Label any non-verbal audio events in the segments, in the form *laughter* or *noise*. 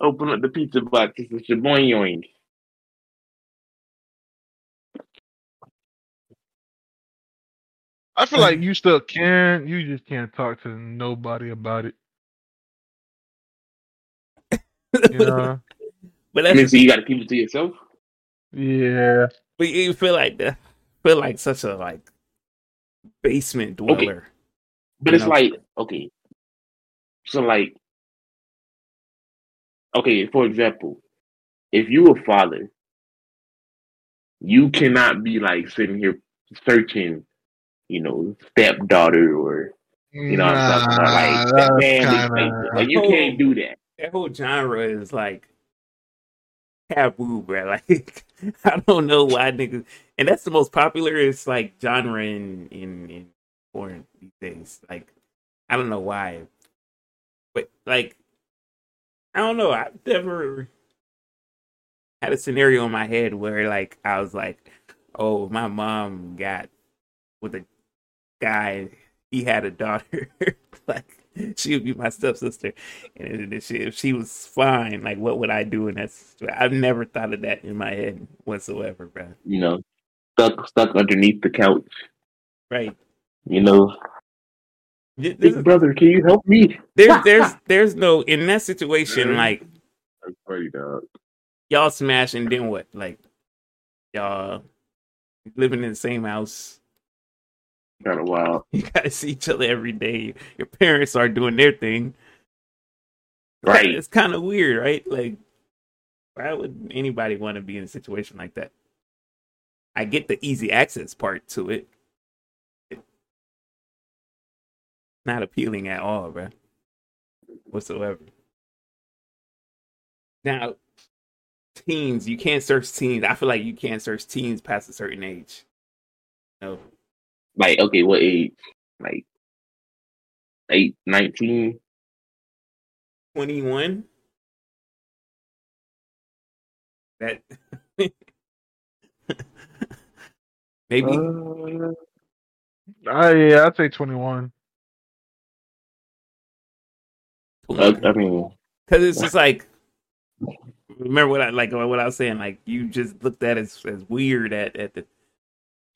open up the pizza box. It's a shaboing I feel like you still can. You just can't talk to nobody about it. You *laughs* know? But I mean, that's so you got to keep it to yourself. yeah. but you feel like the feel like such a like basement dweller. But it's know? like, okay. So like okay, for example, if you a father, you cannot be like sitting here searching, you know, stepdaughter or you know what I'm talking about, like Nah, that man kinda- like you can't do that. That whole genre is like taboo, bro. *laughs* Like I don't know why niggas, and that's the most popular. It's like genre in in in porn these days. Like I don't know why, but like I don't know. I've never had a scenario in my head where like I was like, oh, my mom got with a guy. He had a daughter. *laughs* like she would be my stepsister, and if she, if she was fine, like what would I do? And that's I've never thought of that in my head whatsoever, bro. You know, stuck stuck underneath the couch. Right? You know, This big is- brother, can you help me? There's there's there's no in that situation like That's funny, dog. y'all smash and then what? Like y'all living in the same house. Kind of wild, *laughs* You gotta see each other every day. Your parents are doing their thing. right? It's kind of weird, right? Like, why would anybody want to be in a situation like that? I get the easy access part to it. not appealing at all, bro. Whatsoever. Now, teens, you can't search teens. I feel like you can't search teens past a certain age. No. Like, okay, what age? Like, eight, 19? 21? That. *laughs* Maybe. Uh, I, yeah, I'd say 21. I, I mean, because it's just like remember what I like what I was saying. Like you just looked at as as weird at at the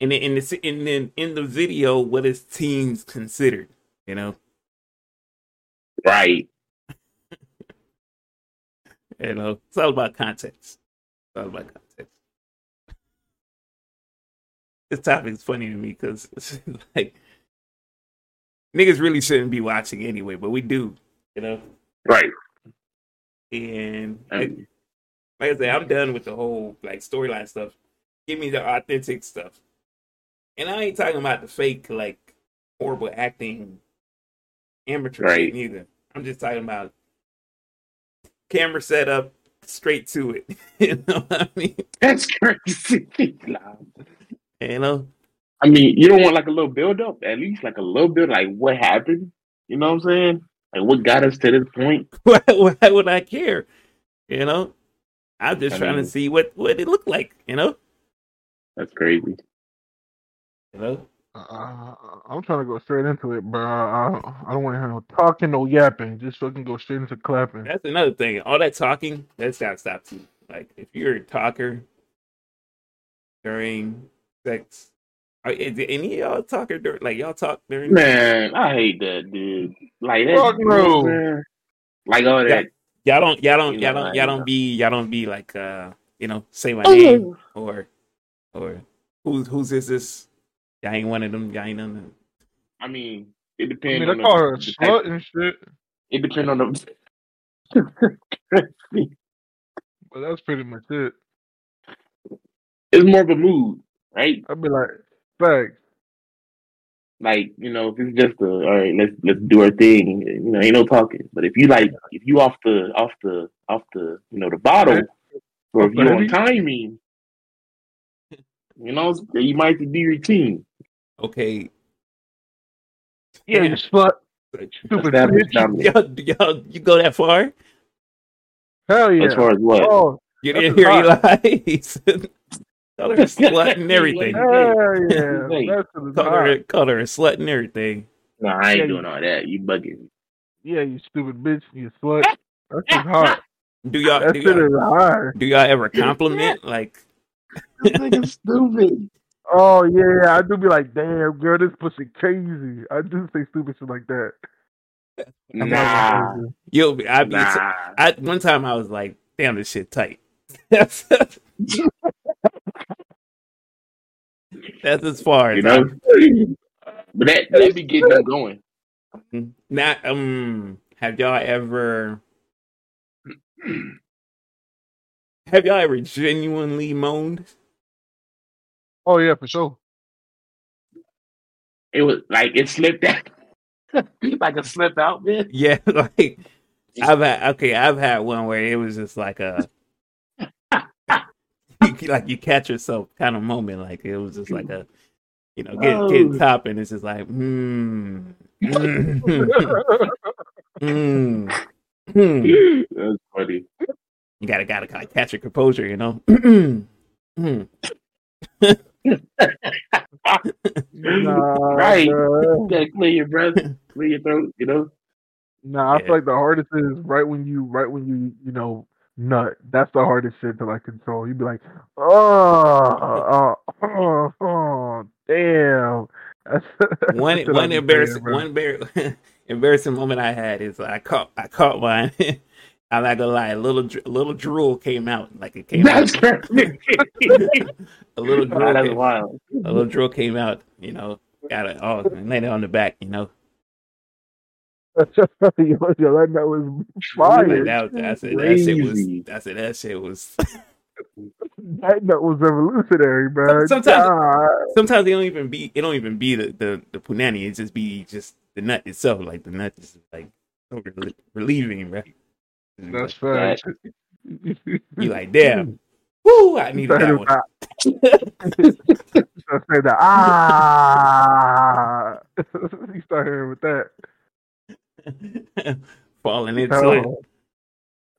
and in and, the, and then in the video, what is teens considered? You know, right? *laughs* you know, it's all about context. It's all about context. This topic is funny to me because *laughs* like niggas really shouldn't be watching anyway, but we do you know Right. and like, like I said, I'm done with the whole like storyline stuff. Give me the authentic stuff. And I ain't talking about the fake, like horrible acting amateur Right. shit either. I'm just talking about camera setup straight to it. *laughs* you know what I mean? that's crazy. Nah. *laughs* You know? I mean, you don't want like a little build up, at least like a little bit, like what happened. You know what I'm saying? Like what got us to this point? *laughs* Why, why would I care? You know? I'm just I trying mean- to see what, what it looked like, you know? That's crazy. You know? Uh, I'm trying to go straight into it, bro. I, I don't want to hear no talking, no yapping. Just fucking go straight into clapping. That's another thing. All that talking, that's gotta stop too. Like if you're a talker during sex, are, is any of y'all talker during like y'all talk during Man, I hate that, dude. Like that. Fuck you know no. Like all that. y'all don't y'all don't You y'all don't y'all don't be y'all don't be like uh you know say my name or or who's who's is this? Y'all ain't one of them. Y'all ain't none of them. I mean, it I depends. mean, I on call her the, the slut and shit, It depends on the. but that's pretty much it. it's more of a mood, right? I'd be like, facts. Like you know, if it's just a all right, let's let's do our thing. You know, ain't no talking. But if you like, if you off the off the off the you know the bottle, or if you on timing, you know, you might have to do your team. Okay, Yeah, you slut. Stupid bitch. y'all y'all you go that far? Hell yeah. As far as what? Oh, You That's didn't hear hot. Eli? *laughs* He said, Call her a slut and everything. hell yeah. Hey. That's to the Call her, top. call her a slut and everything. No, I ain't Yeah, doing all that. You bugging. Yeah, you stupid bitch. You slut. That's just hot. Do y'all That do shit y'all, is hard. do y'all ever compliment like *laughs* This nigga's *laughs* stupid. Oh yeah, I do be like, damn girl, this pussy crazy. I do say stupid shit like that. Nah, crazy. you'll be I be nah. I one time I was like, damn this shit tight. *laughs* That's That's as far as You know, *laughs* but that that be getting them going. I, not um have y'all ever *clears throat* have y'all ever genuinely moaned? Oh yeah, for sure. It was like it slipped out, *laughs* like a slip out, man. Yeah, *laughs* like I've had okay, I've had one where it was just like a like you catch yourself kind of moment, like it was just like a you know get Oh. get top and it's just like hmm mm, mm, mm. That's funny. you gotta gotta kind of catch your composure, you know. *clears throat* Mm. Nah, *laughs* Right. bruh. You *laughs* gotta clear your breath, clear your throat. You know. Nah, I Yeah. feel like the hardest is right when you right when you you know nut. That's the hardest shit to like control. You'd be like, oh, oh, oh, oh damn. That's, *laughs* that's one the one embarrassing saying, one embar- *laughs* embarrassing moment I had is uh, I caught I caught mine. *laughs* I'm not gonna lie, a little dr- a little drool came out, like it came That's out. A little drool, that's came, wild. a little drool came out. You know, got it. Oh, and laid it on the back. You know, *laughs* yo, yo, that nut was like fire. that. was- I said that shit was. Crazy. I said that shit was. *laughs* That nut was revolutionary, bro. Sometimes- God. Sometimes it don't even be. It don't even be the the, the punani. It just be just the nut itself. Like the nut is like so rel- relieving, bro. That's fact. You like damn. *laughs* Woo! I needed that one. I say that. Ah, you start hearing with that. *laughs* falling into oh. it. Oh.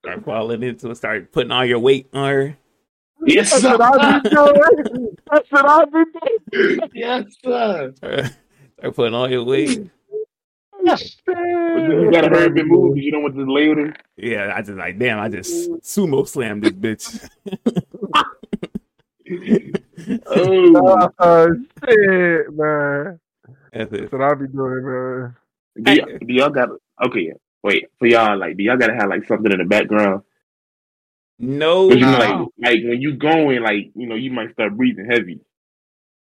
Start falling into it. Start putting all your weight on her. Yes, That's sir. what I be doing. That's what I be doing. yes, sir. Start putting all your weight. But you gotta hurry up and move because you don't want to delay it. Yeah, I just like damn. I just sumo slammed this bitch. *laughs* Oh, Oh shit, man. That's. That's what I'll be doing, man. Do, y'all, do y'all got okay? Wait for y'all. Like, do y'all gotta have like something in the background? No, you know, Nah. like, like when you going, like you know, you might start breathing heavy.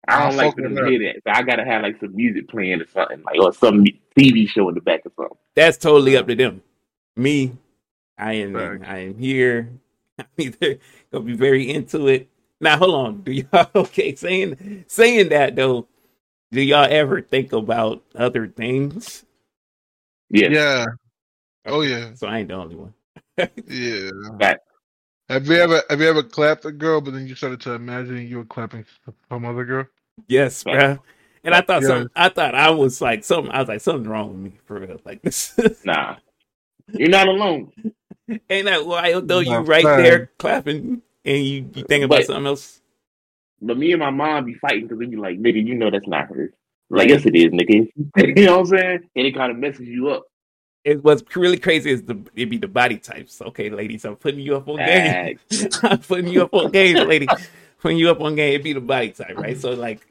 I I'll don't like for them to hear that, so I gotta have like some music playing or something, like or some TV show in the back or something. that's totally up to them. Me, I am. Facts. I am here. *laughs* I'm either gonna be very into it. Now, hold on. Do y'all *laughs* okay? Saying saying that though, do y'all ever think about other things? Yeah, Yeah. Oh yeah. So I ain't the only one. *laughs* Yeah. Right. Have you ever have you ever clapped a girl, but then you started to imagine you were clapping some other girl? Yes, Right. bruh. And I thought Yeah. some. I thought I was like something. I was like something's wrong with me for real. Like this. *laughs* nah, you're not alone. ain't that wild though? You Nah, right fact. there clapping, and you you think about But- something else. But me and my mom be fighting because they be like, nigga, you know that's not her. Like, yes, it is, nigga. *laughs* you know what I'm saying? And it kind of messes you up. It what's really crazy is the it be the body types. Okay, ladies, I'm putting you up on game. *laughs* I'm putting you up on game, lady. Putting you up on game. It be the body type, right? So like,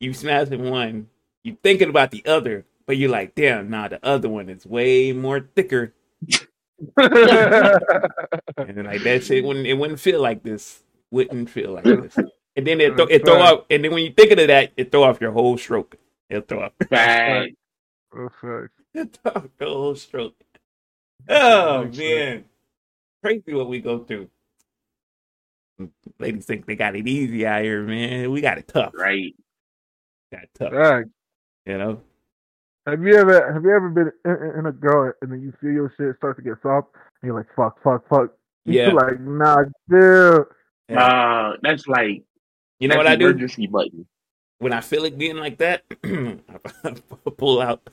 you smashing one, you thinking about the other, but you're like, damn, nah, the other one is way more thicker, *laughs* and then, like that shit wouldn't it wouldn't feel like this. Wouldn't feel like this. And then it throw, it throw off, and then when you thinking of that, it throw off your whole stroke. It'll throw off, Facts. Oh, *laughs* it throw off the whole stroke. Oh Makes man, crazy what we go through. Ladies think they got it easy out here, man. We got it tough. Right. Got it tough. Fact. You know. Have you ever have you ever been in, in a girl and then you feel your shit start to get soft and you're like fuck fuck fuck Yeah. you're like nah dude Yeah. Uh, that's like, You know what I do Emergency button. when I feel it getting like that? *clears throat* I pull out,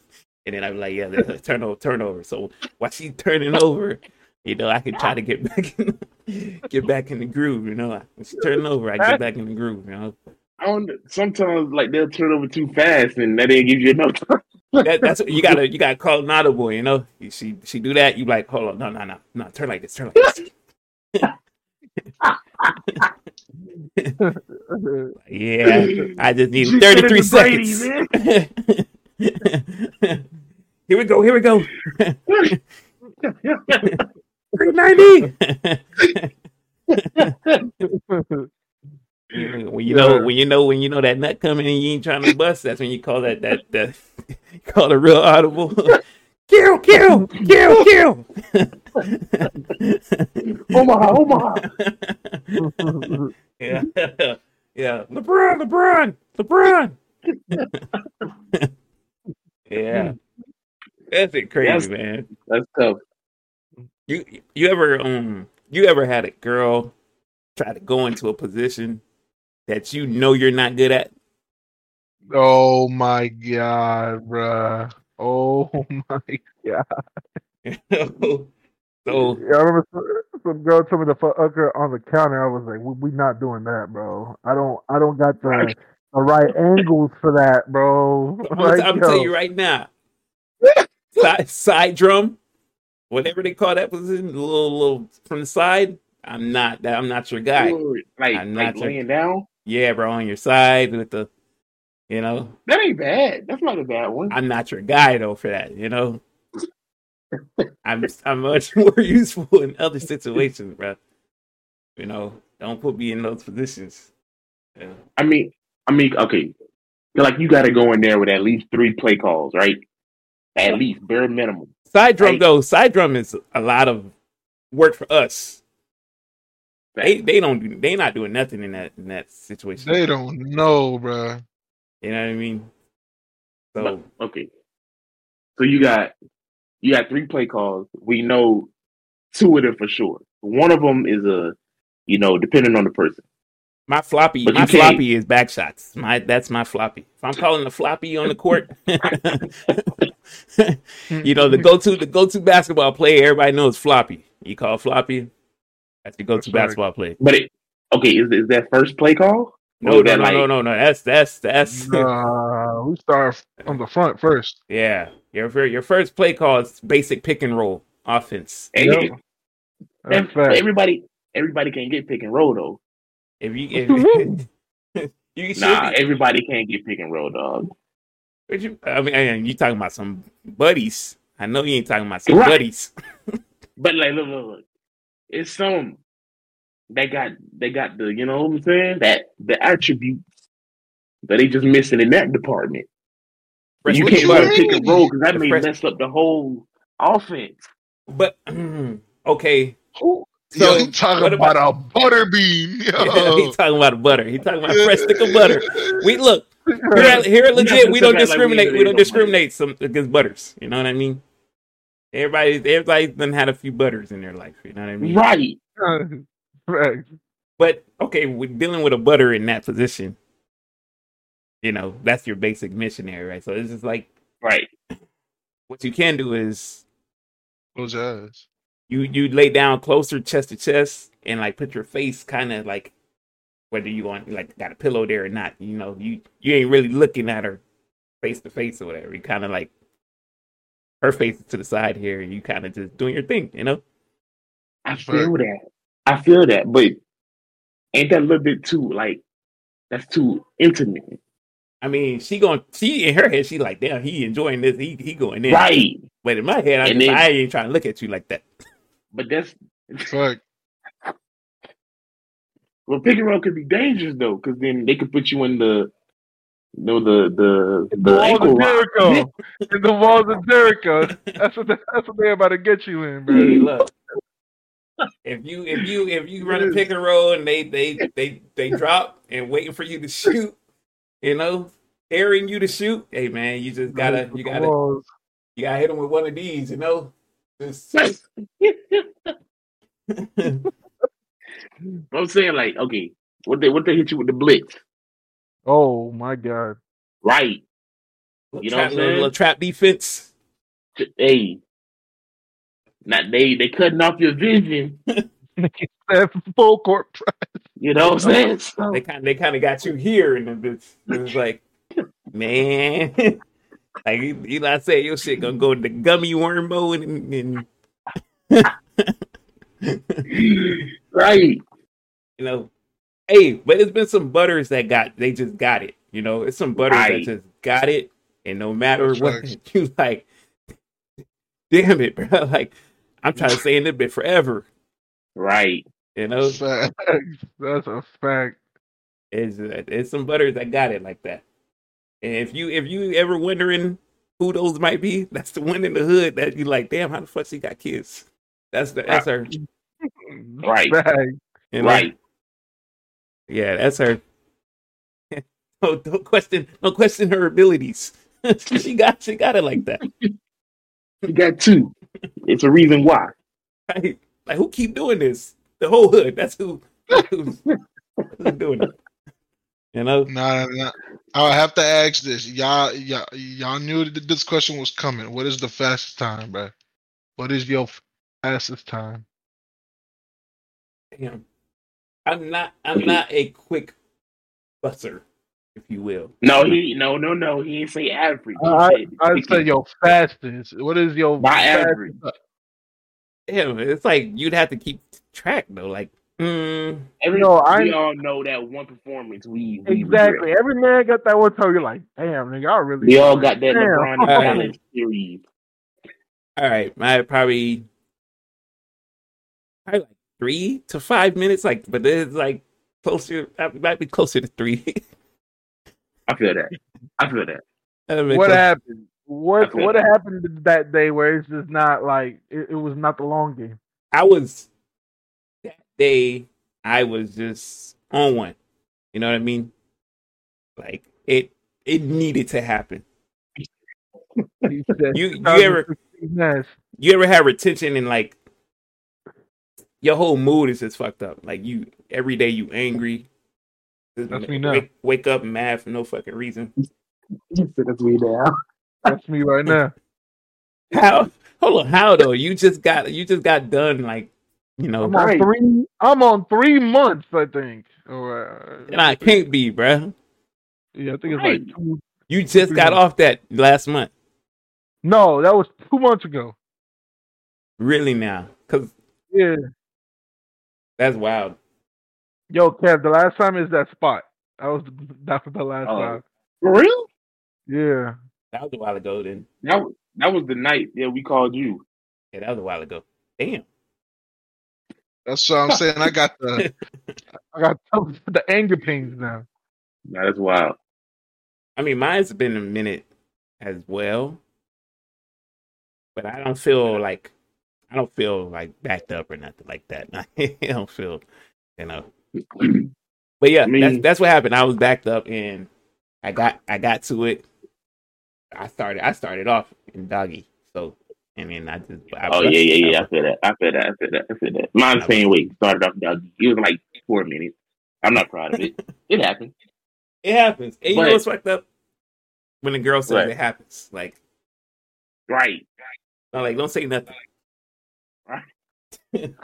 and then I'm like, yeah, there's a turn over, turn over. So while she's turning *laughs* over, you know, I can try to get back in, *laughs* get back in the groove. You know, when she's turning over, I get back in the groove. You know, I don't. Sometimes like they'll turn over too fast, and that didn't give you enough time. that, that's you gotta you gotta call an audible. You know, she she do that, you like, hold on, no no no no, turn like this, turn like this. *laughs* Yeah, I just need 33 said it to seconds. Brady, *laughs* here we go. Here we go. *laughs* 390. *laughs* when you know, when you know, when you know that nut coming and you ain't trying to bust, that's when you call that that that call it real audible. kill, kill, kill, kill. Omaha, Omaha. Yeah, *laughs* yeah. LeBron, LeBron, LeBron. *laughs* yeah, that's it, crazy, Yes. man. That's tough. You you ever um you ever had a girl try to go into a position that you know you're not good at? Oh my god, bruh. Oh *laughs* my god. so Yeah, I remember some, some girl told me to fuck her on the counter. I was like, we, "We not doing that, bro. I don't, I don't got the Right. the right angles for that, bro." *laughs* I'm, Like, I'm gonna you right now. Side, side drum, whatever they call that position, the little little from the side. I'm not that. I'm not your guy. Like, I'm like not laying down. Yeah, bro, on your side with the, you know, That ain't bad. That's not a bad one. I'm not your guy though for that. You know, I'm I'm much *laughs* more useful in other situations, bro. You know, don't put me in those positions. Yeah. I mean, I mean, okay. Like you got to go in there with at least three play calls, right? At least bare minimum. Side drum Right. though, side drum is a lot of work for us. They they don't do they not doing nothing in that in that situation. They don't know, bro. you know what I mean? So okay. So you got you got three play calls. We know two of them for sure. One of them is a, you know, depending on the person. my floppy But my floppy is back shots. My that's my floppy. If I'm calling the floppy on the court, *laughs* you know the *laughs* go to the go to basketball play. Everybody knows floppy. You call floppy. That's the go to basketball play. But it, okay, is is that first play call? No, no, that no, like- no, no, no. That's that's that's Nah, we start on the front first. yeah. Your your first play call is basic pick and roll offense. Hey, Yep. That's ev- fact. everybody everybody can get pick and roll though. If you *laughs* if you *laughs* Nah, be- everybody can't get pick and roll, dog. What you, I mean, and you talking about some buddies? I know you ain't talking about some Right. buddies. *laughs* But like, look, look, look. It's some they got they got the you know what I'm saying that the attributes that they just missing in that department. Fresh you can't butter. run pick and roll because that may fresh- mess up the whole offense. But *clears throat* okay, Who- So, Yo, he talking about, about- a butter bean. *laughs* Yo. he talking about butter. He talking about fresh stick of butter. We look here, at, here at We not legit. We don't gonna say that like we discriminate. We don't discriminate some against butters. You know what I mean? Everybody, everybody's done had a few butters in their life. You know what I mean? right? Right. But okay, we're dealing with a butter in that position. You know, that's your basic missionary, right? So it's just like Right. *laughs* what you can do is Close your eyes. you you lay down closer chest to chest and like put your face kind of like whether you want like got a pillow there or not you know you you ain't really looking at her face to face or whatever you kind of like her face is to the side here and you kind of just doing your thing you know I feel that. I feel that, but ain't that a little bit too like that's too intimate, i mean she going she in her head she like damn he enjoying this he he going in right? but in my head I, just, then- I ain't trying to look at you like that But that's Fuck. well, pick and roll could be dangerous though, because then they could put you in the, you know, the the The the walls of. Jericho. *laughs* In the walls of Jericho. That's what they, that's what they're about to get you in, bro. Hey, look. If you if you if you run a pick and roll and they they they they drop and waiting for you to shoot, you know, airing you to shoot. Hey man, you just gotta you gotta you gotta hit them with one of these, you know. Just, *laughs* I'm saying like, okay, what they what they hit you with the blitz, Oh my god. right? You know trap, what I'm little, saying? little trap defense. Hey, not they they cutting off your vision. That full court press. You know what I'm saying? So, They kind they kind of got you here, and then it's, it's like, man, *laughs* like you Eli said, your shit gonna go to the gummy worm mode and, and *laughs* Right. You know, hey, but it's been some butters that got they just got it. You know, it's some butters Right. that just got it, and no matter what *laughs* you like, damn it, bro. Like I'm trying to stay in this bit forever. Right. You know, *laughs* That's a fact. it's it's some butters that got it like that. And if you if you ever wondering who those might be, that's the one in the hood that you like. Damn, how the fuck she got kids? That's the that's her. Right. Fact. you know? Right. Yeah, that's her. *laughs* don't, don't question don't question her abilities. *laughs* she got she got it like that. You got two. It's a reason why. Right? Like who keep doing this? The whole hood. That's who who's, who's doing it. You know? Nah, nah, nah. I have to ask this. Y'all, y'all, y'all knew that this question was coming. What is the fastest time, bro? What is your fastest time? Damn. I'm not I'm not a quick busser, if you will. No, he no no no. He ain't say average. He I said I say your fastest. What is your By fastest- average. Damn, it's like you'd have to keep track though. Like, mm, Every, No, I- we all know that one performance. We, we Exactly. regret. Every man got that one toe. You're like, damn, nigga, I really. We all got that Damn. LeBron and Alright. Series. all right, I probably probably like three to five minutes. Like, but it's like closer. I might be closer to three. *laughs* I feel that. I feel that. What close- happened? What what that. happened that day where it's just not like it, it was not the long game? I was that day. I was just on one. You know what I mean? Like it. It needed to happen. You you ever Yes. you ever had retention and like your whole mood is just fucked up. Like you every day you angry. Just That's me now. Wake, wake up mad for no fucking reason. *laughs* That's me now. That's me right now. *laughs* How? Hold on. How though? You just got you just got done like you know. I'm on Right. three. I'm on three months, I think. Or uh, And I can't be, bruh. yeah, I think it's Right. like two. You just got months. off that last month. No, that was two months ago. Really now? Cause Yeah. that's wild. Yo, Kev, the last time is that spot. That was that was the last Oh. time. For real? Yeah. That was a while ago. Then That was, that was the night that we called you. yeah, that was a while ago. Damn. That's what I'm saying. I got the. *laughs* I got *laughs* the anger pains now. That's wild. I mean, mine's been a minute as well, but I don't feel like I don't feel like backed up or nothing like that. *laughs* I don't feel, you know. But yeah, I mean- that's that's what happened. I was backed up and I got I got to it. I started I started off in doggy, so and then I just I Oh yeah, yeah, yeah. I feel that. I feel that. I feel that. I feel that. Mine's the same way. Started off doggy. It was like four minutes. I'm not proud of it. *laughs* It happened. It happens. And you know what's fucked up? When the girl says Right. it happens, like Right. I'm like don't say nothing. *laughs*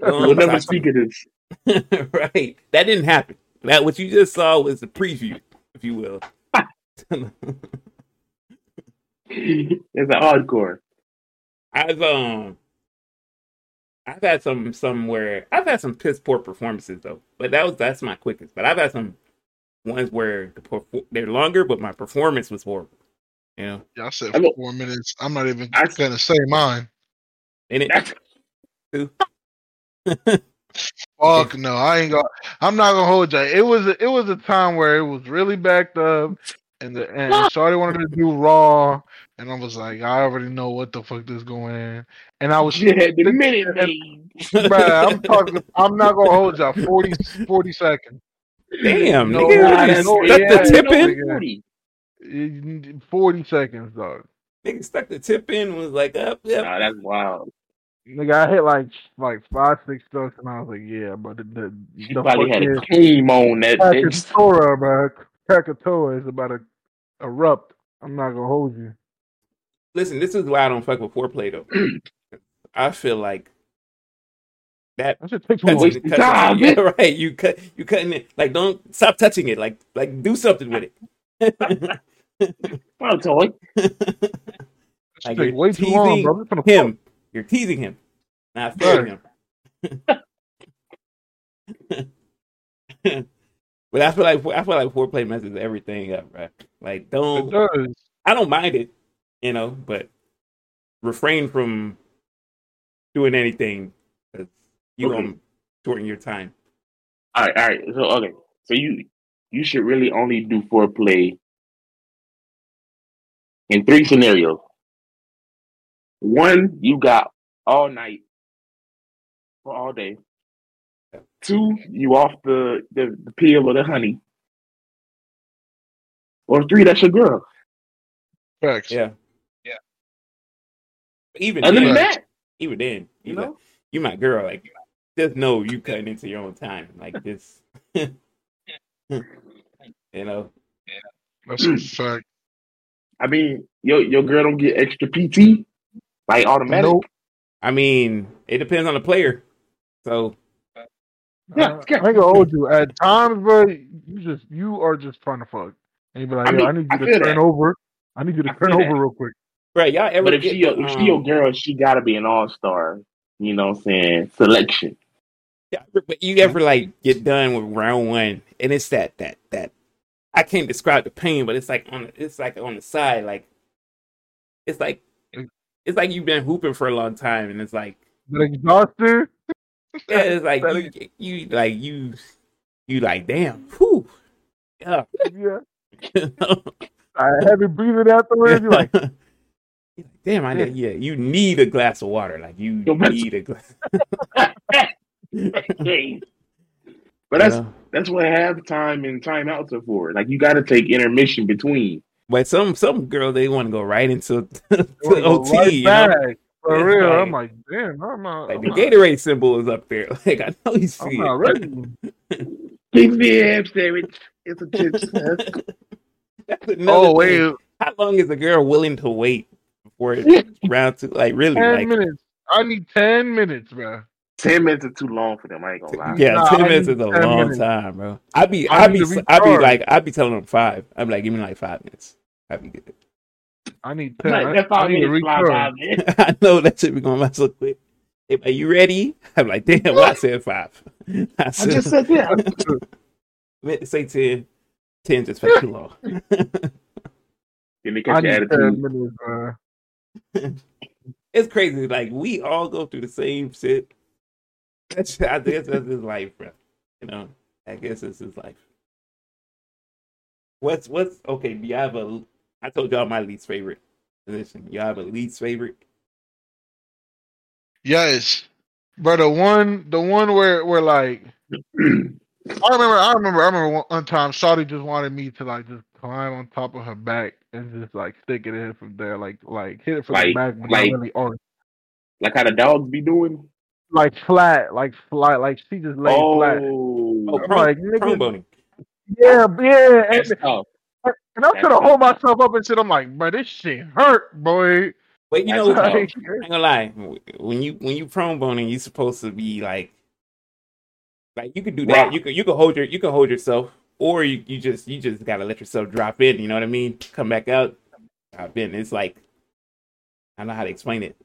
We'll never speak of this. *laughs* right. That didn't happen. That what you just saw was the preview, if you will. *laughs* It's an hardcore. I've um I've had some somewhere I've had some piss poor performances though. But that was that's my quickest. But I've had some ones where the perfor- they're longer, but my performance was horrible. You know? Y'all said I'm four minutes. I'm not even I- gonna say mine. And it That's *laughs* Fuck no, I ain't gonna. I'm not gonna hold you. It was it was a time where it was really backed up, and the and *laughs* Shawty wanted to do raw, and I was like, I already know what the fuck this going in, and I was, *laughs* shit had the minute maid. bruh, I'm talking. I'm not gonna hold you. 40, 40 seconds. Damn, No, nigga, nah, you that's- stuck yeah, the tip in. 40. Forty seconds, dog. Nigga stuck the tip in was like up, yep. Nah, that's wild. Nigga, I hit like like five, six strokes, and I was like, yeah, but the the, She the probably had a fucking team on that bitch. Krakatoa, bro. Krakatoa is about to erupt. I'm not gonna hold you. Listen, this is why I don't fuck with foreplay though. *clears throat* I feel like that That should take too Cutting long. It, of cutting it. time. Yeah, right. You cut. You cutting it. Like, don't stop touching it. Like, like do something with it. Well, toy. *laughs* like Take way too long, bro. I'm him. You're teasing him. Not feeling him. *laughs* but I feel like I feel like foreplay messes everything up, right? Like don't. I don't mind it, you know, but refrain from doing anything because you Okay. gonna shorten your time. All right, all right. So okay, so you you should really only do foreplay in three scenarios. One, you got all night or all day. Two, you off the, the, the pill or the honey. Or three, that's your girl. Facts. Yeah, Yeah. Even Other then, than that, even then, you you know, know, you my girl. Like, just know you cutting into your own time. Like this, *laughs* you know. That's a fact. I mean, your your girl don't get extra PT like automatic. Nope. I mean, it depends on the player. So Yeah, Uh, yeah. I ain't gonna hold you. At times, bro, you just you are just trying to fuck, and you be like, I mean, I need I you to turn that. over. I need you to I turn over that. real quick." right, y'all ever But if she the, if she your um, girl, she gotta be an all star. You know what I'm saying? Selection. Yeah, but you ever like get done with round one, and it's that that that I can't describe the pain, but it's like on it's like on the side, like it's like it's like you've been hooping for a long time, and it's like But exhausted. yeah, it's like you, you like you you like damn, whew, yeah, Yeah, *laughs* I heavy breathing afterwards. You're like, *laughs* You're like, damn, I need, yeah, you need a glass of water, like you Yo, but- need a glass. *laughs* Hey. But that's you know? that's what halftime and timeouts are for. Like you gotta take intermission between. But some some girls they want to go right into *laughs* to go OT, right you know? back. For It's real, like- I'm like, damn, I'm not. Like I'm the not, Gatorade symbol is up there. *laughs* Like I know you I'm see not it. ready. *laughs* Big Bib sandwich. It's a chips. That's oh, another Oh thing. wait, How long is a girl willing to wait before it round two? Like really? Ten Like minutes. I need ten minutes, bro. Ten minutes is too long for them. I ain't gonna lie. yeah, Nah, ten I minutes is a long minutes. time, bro. I be I I be to I be like I be telling them five. I'm like give me like five minutes. I be good. I need ten. Like, I, I need to minutes fly by. *laughs* I know that shit be going by so quick. They be you ready? I'm like, damn, well, I said five. *laughs* I I just said that. meant to say 10. 10 just felt *laughs* too long. Then they catch your ten attitude. minutes, it's crazy. Like, we all go through the same shit. That's, I guess that's his life, bro. You know, I guess it's his life. What's, what's, okay, do you have a, I told y'all my least favorite position. Y'all have a least favorite? yes, but the one, the one where where like *clears throat* I remember, I remember, I remember one, one time Shawty just wanted me to like just climb on top of her back and just like stick it in from there, like like hit it from the Like- back, but like- really on. like how the dogs be doing. Like flat, like flat, like she just laid flat. Oh, Oh, I'm prone, like, nigga, prone boning. Yeah, yeah. And. And I'm trying to hold myself up and shit. I'm like, bro, this shit hurt, boy. Wait, you That's know. I ain't gonna lie. When you when you prone boning, you're supposed to be like, like you could do that. Rock. You could you could hold your you could hold yourself, or you, you just you just gotta let yourself drop in. You know what I mean? Come back out, drop in. It's like I don't know how to explain it.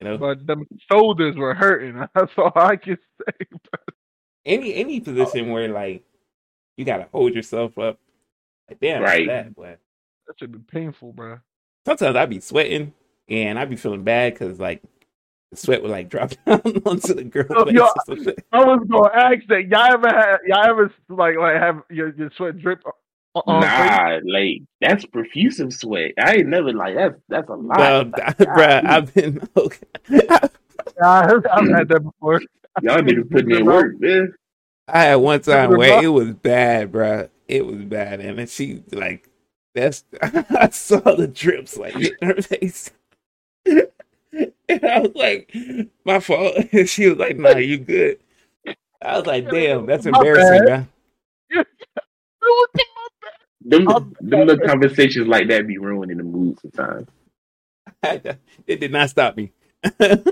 You know, but the shoulders were hurting. *laughs* That's all I can say. any any position where like you gotta hold yourself up. Like damn, Right. that. But That should be painful, bro. sometimes I'd be sweating and I'd be feeling bad because like the sweat would like *laughs* drop down *laughs* onto the girl yo, or some shit. I was gonna ask that. Y'all ever had? Y'all ever like like have your, your sweat drip on, on face? Nah, like that's profusive sweat. I ain't never like that's that's a lot. Well, Like, *laughs* bruh. I've been okay. Yeah, I've, I've had that before. Y'all niggas putting in work, man. I had one time where it was bad, bruh. It was bad, and then she like that's. *laughs* I saw the drips like in her face, *laughs* and I was like, "My fault." *laughs* And she was like, "Nah, you good." I was like, "Damn, that's embarrassing, man." Them them little conversations like that be ruining the mood sometimes. It did not stop me. I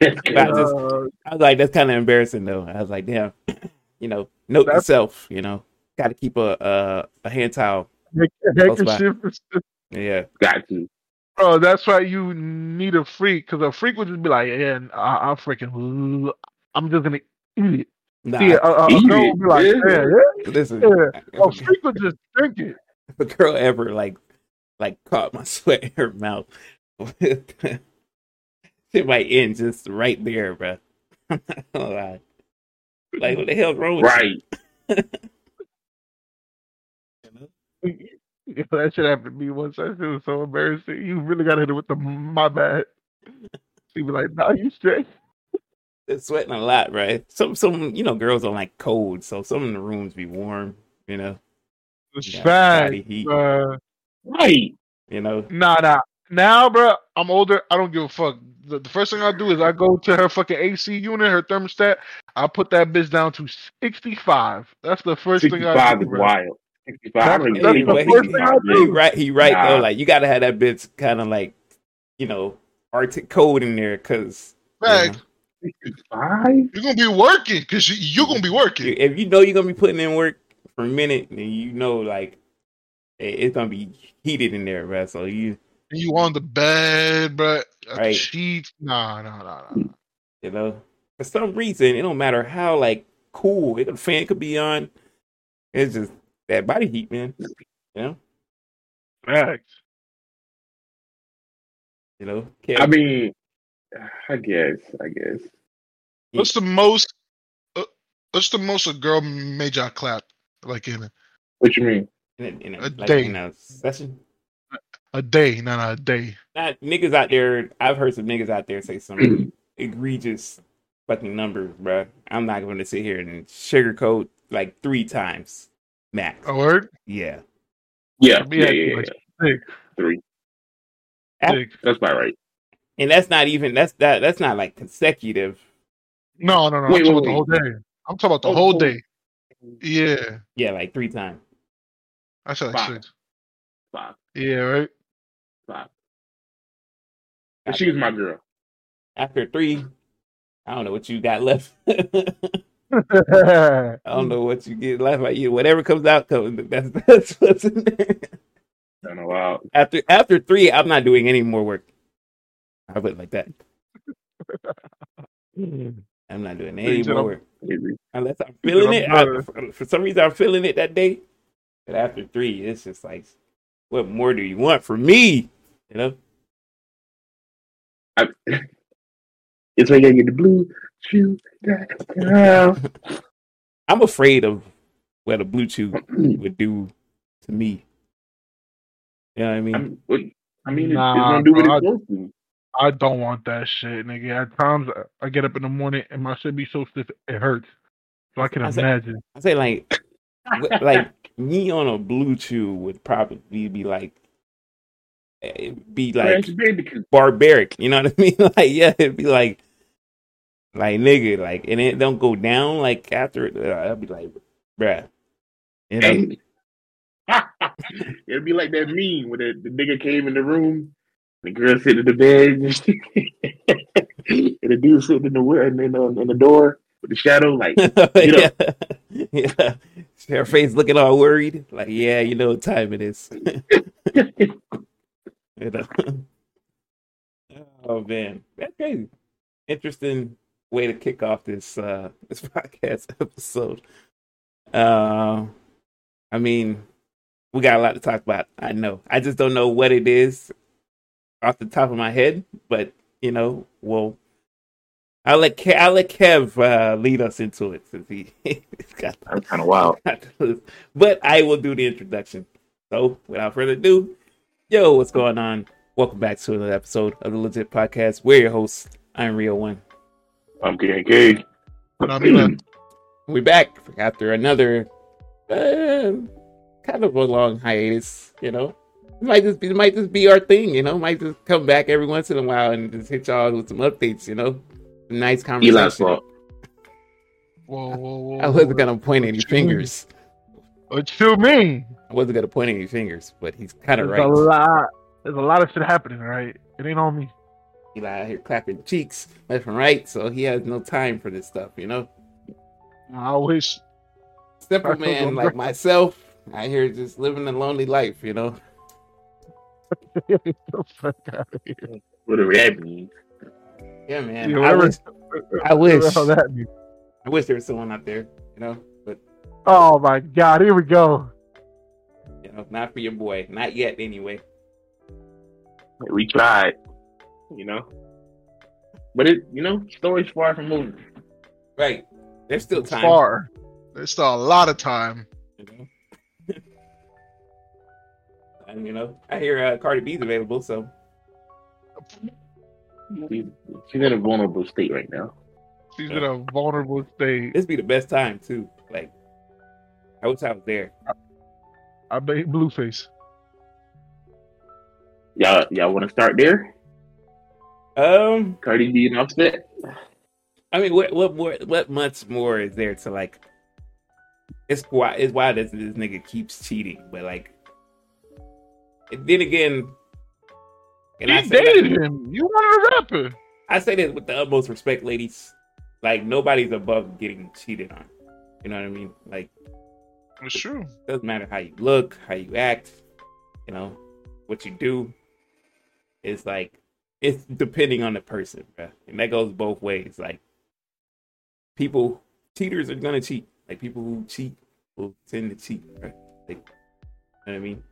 just- Uh, I was like, "That's kind of embarrassing, though." I was like, "Damn," *clears throat* you know, note to That's- self, you know, got to keep a, a a hand towel. heck- Close by. handkerchief. Yeah, Got to. Bro, oh, that's why you need a freak, because a freak would just be like, yeah, I, I'm freaking, I'm just gonna eat it. Nah, See, a, a, a Eat girl it, would be like, yeah. yeah, yeah, listen, yeah. *laughs* A freak would just drink it. If a girl ever like like caught my *laughs* sweat in her mouth, *laughs* it might end just right there, bro. I'm not gonna lie. Like, what the hell's wrong with Right. Yeah, *laughs* that should happen to me once. I shit was so embarrassing. You really got to hit it with the my bad. *laughs* She be like, nah, you straight. They're sweating a lot, right? Some some you know girls don't like cold, so some of the rooms be warm, you know. It's Yeah, bad. heat. bruh. Right. You know, Nah, nah. Now, bro, I'm older. I don't give a fuck. The, the first thing I do is I go to her fucking AC unit, her thermostat. I put that bitch down to 65. That's the first thing I 65 do. is bro. wild. 65. I That's think the first thing I 65, he right he right though. Like you gotta have that bitch kind of like, you know, Arctic cold in there, cause you know, Facts. 65? You're gonna be working because you, you're gonna be working. if you know you're gonna be putting in work for a minute, then you know like it- it's gonna be heated in there, bro. So you you on the bed, bro. Right. the sheets. Nah, nah, nah, nah. you know, for some reason, it don't matter how like cool it, the fan could be on. It's just that body heat, man. You know, Facts. you know. I mean, I guess. I guess. What's the most? Uh, what's the most a girl made y'all clap? Like in a, What you mean? in a, in a, a like day. in a session. a day, not a day. Not niggas out there. I've heard some niggas out there say some *clears throat* egregious fucking numbers, bro. I'm not going to sit here and sugarcoat like three times max. A word? Yeah. Yeah. Me, Yeah. Yeah. yeah. six. Three. Six. That's about right. And that's not even that's that that's not like consecutive. No, no, no. Wait, I'm talking wait, about the whole day. I'm talking about the Oh, whole oh. day. Yeah, Yeah, like three times. I said like Five. six. Five. Yeah, right. Five. And she was my girl. After three, I don't know what you got left. *laughs* *laughs* I don't know what you get left. Like you, whatever comes out, comes. That's *laughs* that's what's in there. I don't know. After after three, I'm not doing any more work. I put it like that. *laughs* I'm not doing any Preach more work Maybe. unless I'm feeling it. I, for, for some reason, I'm feeling it that day. But after three, it's just like, what more do you want from me? You know? I, it's like I get the blue chew. I'm afraid of what a blue chew would do to me. You know what I mean? I'm, I mean, Nah, it's gonna do what it's supposed to. I don't want that shit, nigga. At times, I get up in the morning and my shit be so stiff it hurts. So I can I said- imagine. I say like, like me on a blue chew would probably be like, eh, be like barbaric. You know what I mean? *laughs* Like, yeah, it'd be like, like nigga, like, and it don't go down like after. Uh, I'd be like, bruh, you *laughs* know? It'd be like that meme where the, the nigga came in the room, the girl sitting in the bed, *laughs* and, the dude sitting in the wi- in, the, in the door with the shadow. Like, *laughs* yeah, yeah. Her face looking all worried. Like, yeah, you know what time it is. you know? oh man, that's crazy. Interesting way to kick off this uh *laughs* this podcast episode. Uh, I mean, we got a lot to talk about. I know. I just don't know what it is off the top of my head, but you know, well, I'll let Kev, I'll let Kev uh, lead us into it since he *laughs* he's got that's kind of wild. *laughs* but I will do the introduction. So, without further ado, yo, what's going on? Welcome back to another episode of the LeJit Podcast. We're your hosts. I'm Rio One. I'm KK. And I mean, like, *clears throat* We're back after another uh, kind of a long hiatus. You know, it might just be, it might just be our thing. You know, might just come back every once in a while and just hit y'all with some updates. You know, some nice conversation. Eli's fault. whoa, whoa, whoa. I wasn't gonna point any fingers. What you mean? I wasn't gonna point any fingers, but he's kind of There's right. a lot. There's a lot of shit happening, right? It ain't on me. Eli out here clapping cheeks left and right, so he has no time for this stuff, you know. I wish. Simple I man like bad. myself, I here just living a lonely life, you know. *laughs* Get the fuck out. Whatever that means. Yeah, man. Yeah, I wish I *laughs* wish that? *laughs* I wish there was someone out there, you know, but Oh my god, here we go. you know, not for your boy, not yet anyway. We tried, you know. But it, you know, story's far from over. Right. There's still time. Far. There's still a lot of time. You know? *laughs* and you know, I hear uh, Cardi B's available, so She's, she's in a vulnerable state right now. She's in a vulnerable state. this be the best time too. Like, I wish I was there. I bet Blueface. Y'all, y'all want to start there? Um, Cardi B and Offset. I mean, what what more? What much more is there to like? It's why it's why this this nigga keeps cheating, but like, then again, and He say dated that, him. You wanted a rapper. I say this with the utmost respect, ladies. Like nobody's above getting cheated on. You know what I mean? Like It's true. doesn't matter how you look, how you act, you know, what you do. It's like it's depending on the person, bruh. and that goes both ways. Like people, cheaters are gonna cheat. Like people who cheat will tend to cheat, bruh. Like, you know what I mean?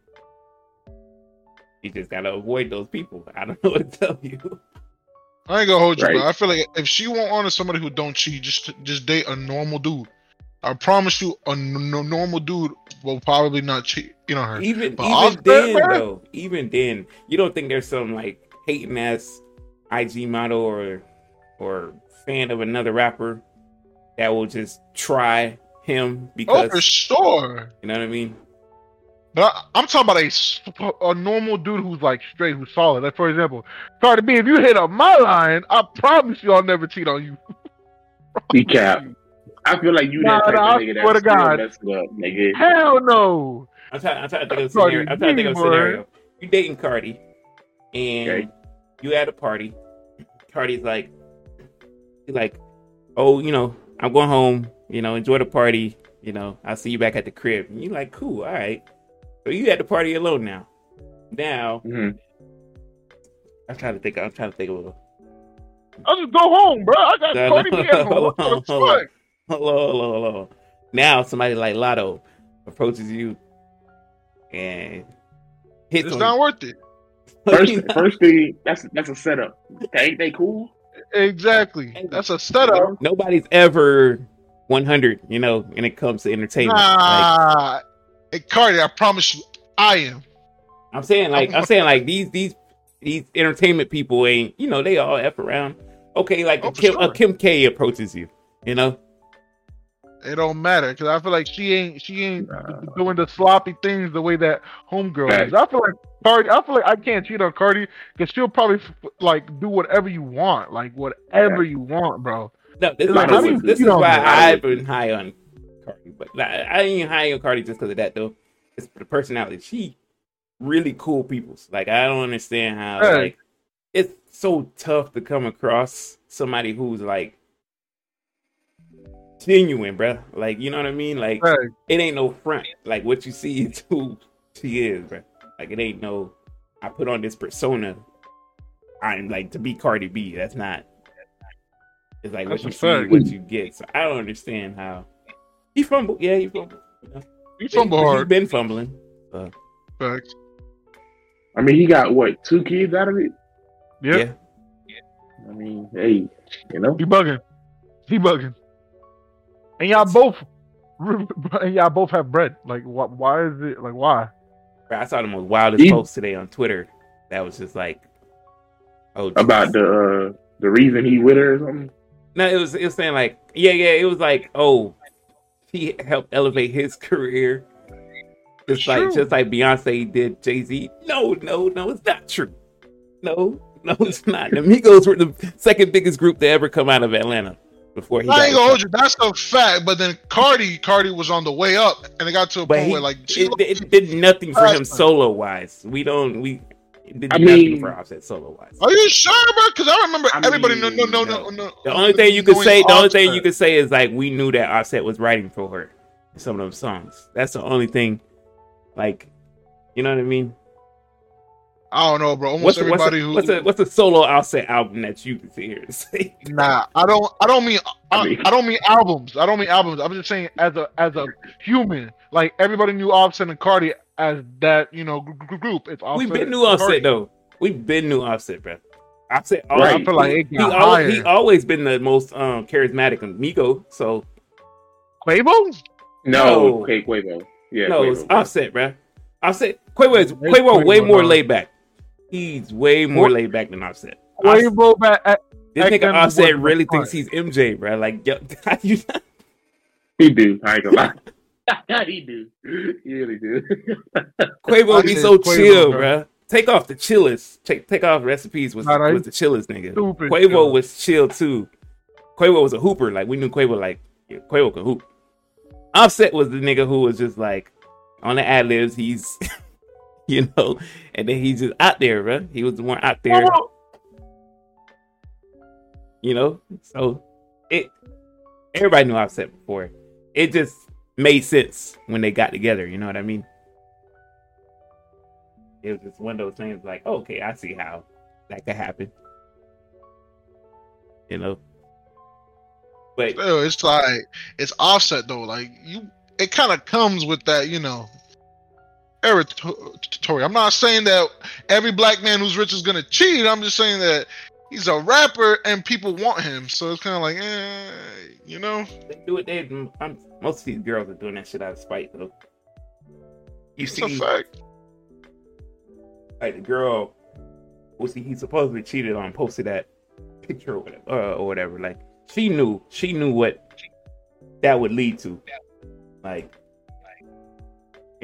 You just gotta avoid those people. I don't *laughs* know what to tell you. I ain't gonna hold you, Right. bro. I feel like if she won't honor somebody who don't cheat, just just date a normal dude. I promise you, a n- normal dude will probably not cheat. You know her. Even But even then though, even then, you don't think there's some like hating ass IG model or or fan of another rapper that will just try him Oh, because for sure. you know what I mean? But I, I'm talking about a, a normal dude who's like straight, who's solid. Like for example, Cardi B, if you hit up my line, I promise you I'll never cheat on you. Be cap. I feel like you Nah, that type nah, of nigga swear to that's still God. messing up, nigga. Hell no. I'm trying. I'm trying to think of a scenario. I'm trying to think of a B, boy. scenario. You dating Cardi, and Okay. you at a party. Cardi's like, he's like, oh, you know, I'm going home. You know, enjoy the party. You know, I'll see you back at the crib. And you're like, cool, all right. So you at the party alone now. Now Mhm. I'm trying to think. I'm trying to think of a. I'll just go home, bro. I got No, Cardi no, B at home. What hold on, hold on. Hello, hello, hello. Now somebody like Lotto approaches you and hits It's on not you. worth it. First, first thing that's that's a setup. Ain't they cool? Exactly. That's a setup. Nobody's ever 100, you know, when it comes to entertainment. Like, Nah. Hey, Cardi, I promise you, I am. I'm saying, like, I'm saying, like these these these entertainment people ain't, you know, they all f around. Okay, like Oh, a Kim, uh, sure. a Kim K approaches you, you know. It don't matter because I feel like she ain't she ain't Nah. doing the sloppy things the way that homegirl Facts. is. I feel like Cardi. I feel like I can't cheat on Cardi because she'll probably f- like do whatever you want, like whatever you want, bro. No, this is, Like, this how do is, this is why know. I've been high on Cardi, but nah, I ain't high on Cardi just because of that though. It's the personality. She really cool people. Like I don't understand how Hey. like it's so tough to come across somebody who's like genuine, bruh. Like you know what I mean? Like Hey, it ain't no front. Like what you see is *laughs* who she is, bruh. Like it ain't no. I put on this persona. I'm like to be Cardi B. That's not. It's like what you a see, what you get. So I don't understand how he fumbled. Yeah, he fumbled. You know? you fumble He's hard. been fumbling. Facts. I mean, he got what two kids out of it. Yeah, Yeah. I mean, hey, you know, He bugging. He bugging. And y'all both, and *laughs* y'all both have bread. Like, wh- why is it? Like, why? I saw the most wildest He- post today on Twitter. That was just like, oh, about the uh, the reason he with her or something. No, it was it was saying like, yeah, yeah, it was like, oh, he helped elevate his *laughs* career. Just like True. just like Beyonce did Jay Z. No, no, no, it's not true. No, no, it's not. The Migos were the second biggest group to ever come out of Atlanta before he. I ain't gonna hold you. That's a fact. But then Cardi, Cardi was on the way up, and it got to a But point he, where like she it, it did nothing for him solo wise. We don't. We it did I nothing mean- for Offset solo wise. Are you sure, bro? Because I remember I everybody. No, mean, no, no, no. no, no. The only thing you could knowing say, the only thing you could say is like we knew that Offset was writing for her. Some of those songs. That's the only thing. Like, you know what I mean? I don't know, bro. Almost What's a, what's, everybody a, who what's a what's a solo Offset album that you can sit here and say? Nah, I don't. I don't mean. I, I mean- I don't mean albums. I don't mean albums. I'm just saying as a as a human. Like everybody knew Offset and Cardi as that you know gr- gr- group. It's Offset. We've been new Offset Cardi. though. We've been new Offset, bro. Offset, Bro, I always, feel like it he, always, he always been the most um charismatic amigo. So Quavo. No, No. okay, Quavo. Yeah, no, Quavo. it's Offset, bro. Offset, Quavo is It's Quavo way more bro. laid back. He's way more laid back than Offset. Offset Quavo back. At, this back nigga then Offset really thinks he's MJ, bro. Like, yo, *laughs* how you He do. I ain't gonna lie. *laughs* *laughs* he do. He really do. Quavo be so Quavo, chill, bro. bro. Takeoff the chillest. Take Takeoff recipes was, Nah, nah, was the chillest nigga. stupid Quavo chill. was chill too. Quavo was a hooper. Like we knew Quavo like yeah, Quavo could hoop. Offset was the nigga who was just like on the ad libs. He's *laughs* you know, and then he's just out there, bro. He was the one out there, you know. So it everybody knew Offset before. It just made sense when they got together. You know what I mean? It was just one of those things like, oh, okay, I see how that could happen. You know. But Still, it's like it's Offset though. Like you, it kind of comes with that, you know. Territory. I'm not saying that every black man who's rich is gonna cheat. I'm just saying that he's a rapper and people want him. So it's kind of like, eh, you know. they do it. They, I'm, most of these girls are doing that shit out of spite, though. You a see, like the girl, was he, he supposedly cheated on, posted that picture or whatever, uh, or whatever. Like she knew, she knew what that would lead to. Like,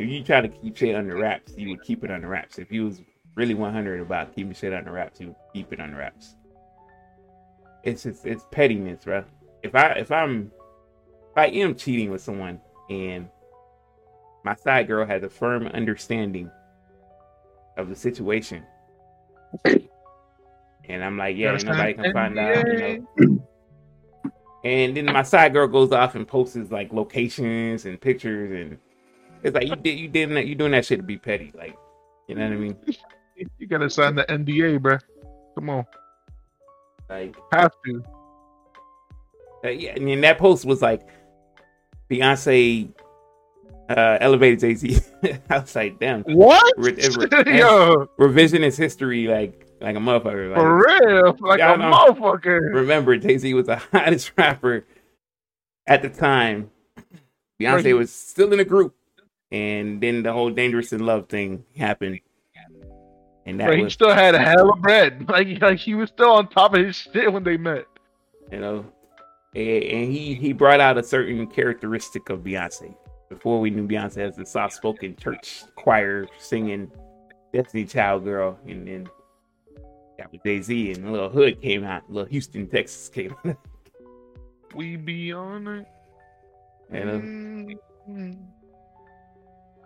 if you try to keep shit under wraps, you would keep it under wraps. If you was really 100 about keeping shit under wraps, you would keep it under wraps. It's just it's pettiness, bro. If I if I'm if I am cheating with someone and my side girl has a firm understanding of the situation, and I'm like, yeah, nobody can find out, you know. And then my side girl goes off and posts like locations and pictures, and it's like you did you did that you doing that shit to be petty, like you know what I mean? You gotta sign the NDA, bro. Come on, Like have to. uh, yeah, I mean that post was like Beyonce uh elevated Jay Z. *laughs* I was like, damn, What? Re- re- *laughs* Yo, revisionist history, like like a motherfucker. Like, for real, like a know. motherfucker. remember Jay Z was the *laughs* hottest rapper at the time. Beyonce was still in the group, and then the whole "Dangerous in Love" thing happened, and that he was still had a hell of bread. *laughs* Like, like he was still on top of his shit when they met. you know, and, and he he brought out a certain characteristic of Beyonce. Before we knew Beyonce as the soft-spoken church choir singing "Destiny Child" girl, and then got with Jay Z, and Little Hood came out, Little Houston, Texas came out. We be on it. You know, Mm.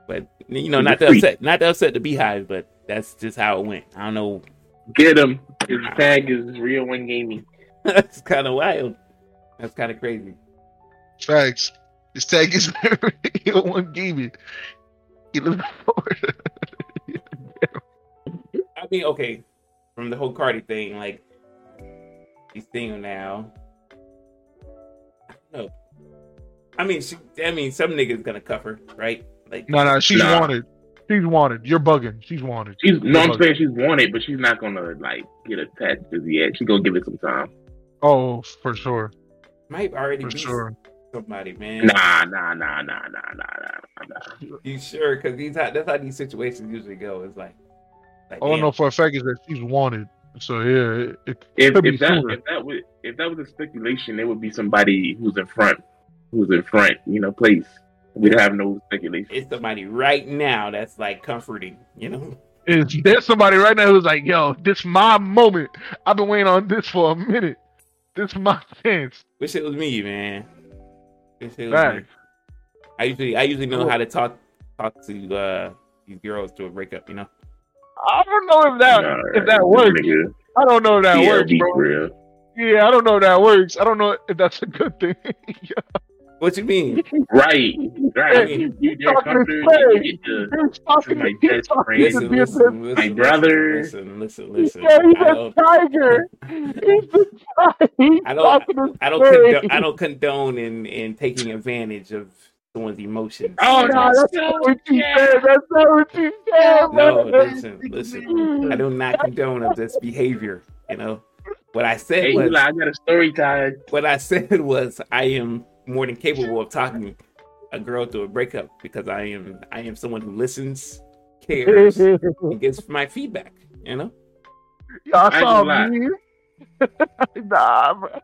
But you know, not to upset, not to upset the BeyHive, but that's just how it went. I don't know. Get him. His tag is real one gaming. *laughs* that's kind of wild. That's kind of crazy. Facts. His tag is *laughs* real one gaming. He lives in Florida. I mean, okay, from the whole Cardi thing, like he's single now. I don't know. I mean, she, I mean, some niggas gonna cuff her, right? Like, No, no, she's Nah. wanted. She's wanted. You're bugging. She's wanted. She's no, I'm saying she's wanted, but she's not gonna like get attached to yet. She's gonna give it some time. Oh, for sure. might already For be sure. somebody, man. Nah, nah, nah, nah, nah, nah, nah, nah. You sure? Because these that's how these situations usually go. It's like, like All I know for a fact is that she's wanted. So yeah, it, it If, could be if that sooner. if that was if that was a speculation, it would be somebody who's in front, who's in front, you know, place. We'd have no speculation. it's somebody right now that's like comforting, you know. is there's somebody right now who's like, yo, this my moment. I've been waiting on this for a minute. This is my *laughs* chance. Wish it was me, man. Wish it was me. I usually I usually know how to talk talk to uh these girls to a breakup, you know. I don't know if that Nah, if that works. nigga, I don't know if that works, bro. real. Yeah, I don't know if that works. I don't know if that's a good thing. *laughs* What you mean? Right, right. Hey, you, you, he's you're talking his comfortable. You get to, He's talking, my he's best friend. to Listen, listen, listen, My brother. Listen, listen, listen. Yeah, he's I a *laughs* tiger. He's the tiger. I don't, talking I don't, condone, I don't condone in in taking advantage of someone's emotions. Oh, Nah, that's that's not what you said. That's not what you said, No, listen, listen. Mm. I do not condone of this behavior. You know, what I said Hey, was, Eli, I got a story time. what I said was, I am more than capable of talking a girl through a breakup because I am, I am someone who listens, cares, *laughs* and gives my feedback. You know, Y'all I saw gonna me. *laughs* nah, bro.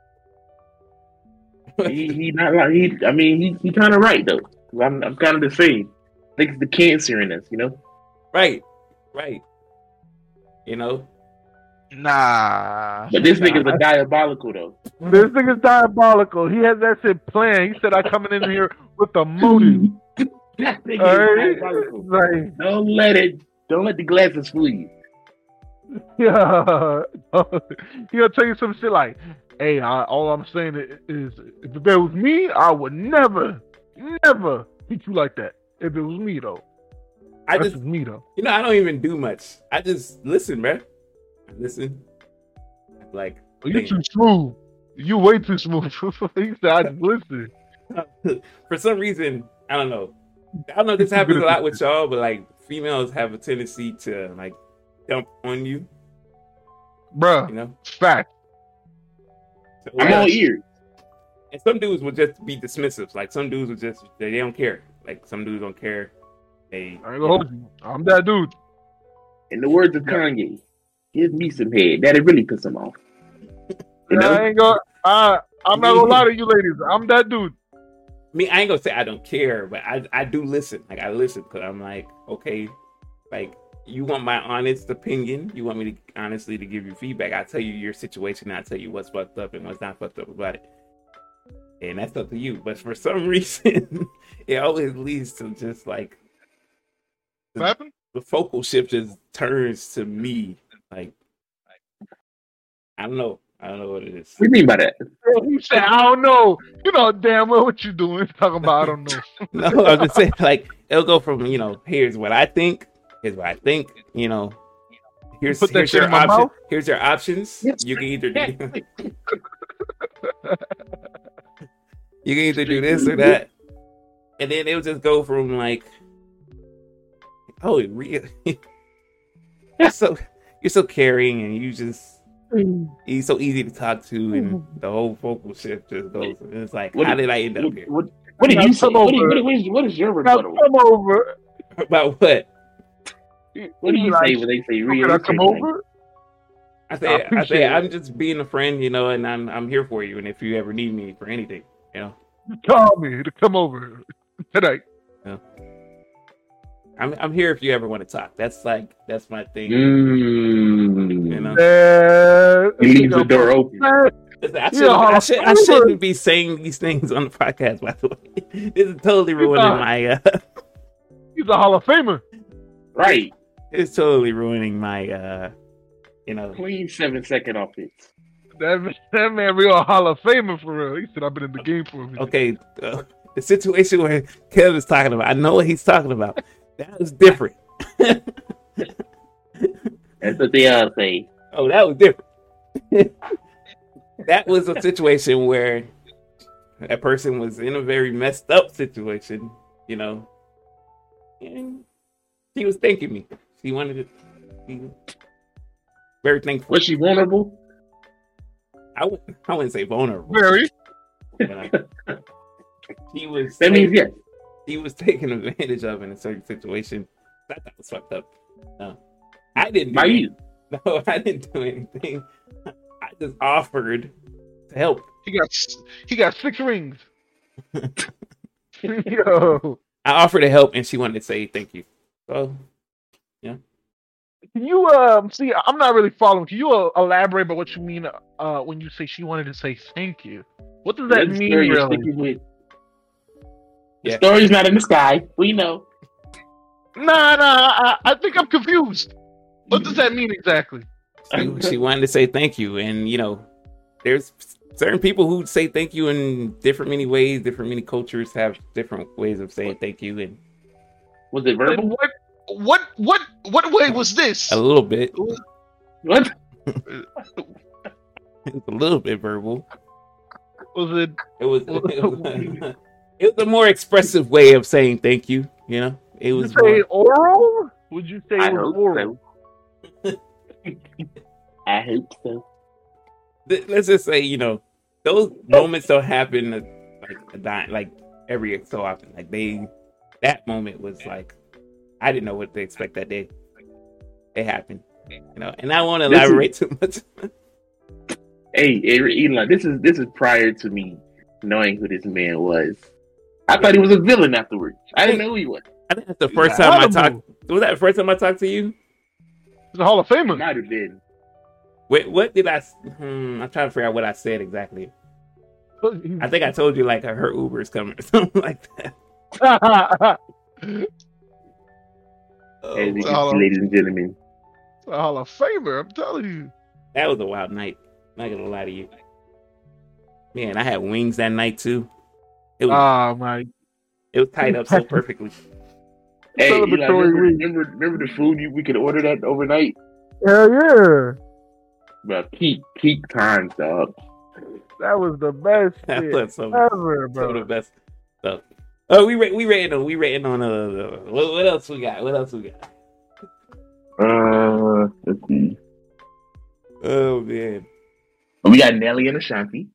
He, he not like he. I mean, he, he kind of right though. I'm, I'm kind of the same. I think it's the cancer in us, you know. right, right. You know, Nah. But this nigga's a diabolical though. This nigga's diabolical. He has that shit planned. He said, "I coming in here with a motive." *laughs* That nigga Alright? is diabolical. Like, Don't let it. Don't let the glasses fool you. *laughs* yeah, he'll tell you some shit like, "Hey, I, all I'm saying i- is, if it was me, I would never, never treat you like that. If it was me, though, I That's just, me, though. you know, I don't even do much. I just listen, man. I listen. Like, You too smooth. You way too smooth. *laughs* he said, "I just listen." *laughs* for some reason, I don't know. I don't know. if This happens a lot with y'all, but like females have a tendency to like dump on you. Bruh, You know, fact. So, I'm all ears. and some dudes will just be dismissive. Like some dudes will just they, they don't care. Like some dudes don't care. They I ain't gonna hold you. I'm that dude. In the words of Kanye, give me some head. That'd really piss him off. You know? I ain't gonna. I, I'm not gonna lie to you, ladies. I'm that dude. I mean, I ain't gonna say I don't care, but I I do listen. Like I listen because I'm like, okay, like you want my honest opinion. You want me to honestly to give you feedback. I tell you your situation. I tell you what's fucked up and what's not fucked up about it. And that's up to you. But for some *laughs* reason, it always leads to just like What happened? the focal shift just turns to me. Like I don't know. I don't know what it is. What do you mean by that? He said, "I don't know. You know damn well what you're doing. Talking about I don't know. *laughs* no, I'm just saying, like, it'll go from, you know, here's what I think, here's what I think, you know, here's, Put here's your in option, here's your options. Yes. You can either do, *laughs* you can either do this or that, and then it'll just go from like, oh, it really, you're so you're so caring, and you just mm. he's so easy to talk to, and mm-hmm. the whole vocal shift just goes. And it's like, What how did- did I end up What, here? what, what did Now you say? come What, over. is- what is, what is your Now rebuttal? come over. About what? What do you Like, say when they say real? Can I come over? I I say, I, appreciate say, it. I'm just being a friend, you know, and I'm I'm here for you. And if you ever need me for anything, you know, Call me to come over tonight. I'm I'm here if you ever want to talk. That's like that's my thing. Mm. You know, Uh, He leaves the door open. Man, Listen, I, Yeah, should, I, should, I shouldn't be saying these things on the podcast. By the way, *laughs* this is totally ruining not. my. Uh, he's a Hall of Famer. Right. it's totally ruining my. uh You know, Clean seven second offense. That, that man real Hall of Famer for real. He said I've been in the game for a minute. okay, uh, the situation where Kevin's talking about. I know what he's talking about. That was different. *laughs* That's what they all say. Oh, that was different. that was a situation where a person was in a very messed up situation, you know, and she was thanking me. She wanted to be very thankful. Was she vulnerable? I w- I wouldn't say vulnerable. Very. but, uh, he was That means yes. He was taken advantage of in a certain situation. That that was fucked up. No, I didn't. Do you. *laughs* No, I didn't do anything. I just offered to help. He got he got six rings. *laughs* *laughs* Yo, I offered to help, and she wanted to say thank you. So yeah. can you um see? I'm not really following. Can you uh, elaborate about what you mean uh when you say she wanted to say thank you? What does that That's the mean, really? with. The Yeah. story's not in the sky. We know. Nah, nah. I, I think I'm confused. What does that mean exactly? she, she wanted to say thank you, and you know, there's certain people who say thank you in different many ways, different many cultures have different ways of saying thank you, and Was it verbal? what? What? What? What way was this? a little bit, What? it's *laughs* a little bit verbal. Was it? It was, *laughs* it was, *laughs* it was a more expressive way of saying thank you. You know, it was you say more, oral? Would you say I hope oral? so. *laughs* I hope so. let's just say you know those moments don't happen uh, like like every so often. Like they, that moment was like I didn't know what to expect that day. It happened, you know, and I won't This is- elaborate too much. Hey, hey, Elon, this is this is prior to me knowing who this man was. I thought he was a villain afterwards. I didn't know who he was. I think that's the first time I talked. Was that the first time I talked to you? He's a Hall of Famer. Might have been. Wait, what did I? Hmm, I'm trying to figure out what I said exactly. I think I told you like her Uber is coming or *laughs* something like that. *laughs* Oh, Hey, wow. wow. ladies and gentlemen. He's a Hall of Famer. I'm telling you. that was a wild night. I'm Not gonna lie to you. Man, I had wings that night too. It was Ah, my. it was tied up so *laughs* perfectly. Hey, Eli, Celebratory remember, remember, remember the food you, we could order that overnight? Hell yeah. But peak peak times, dog. That was the best *laughs* That shit was so, ever, some of the best stuff. Oh, we ra- we rating on we rating on uh what, what else we got? What else we got? Uh, let's see. Oh man. We got Nelly and Ashanti.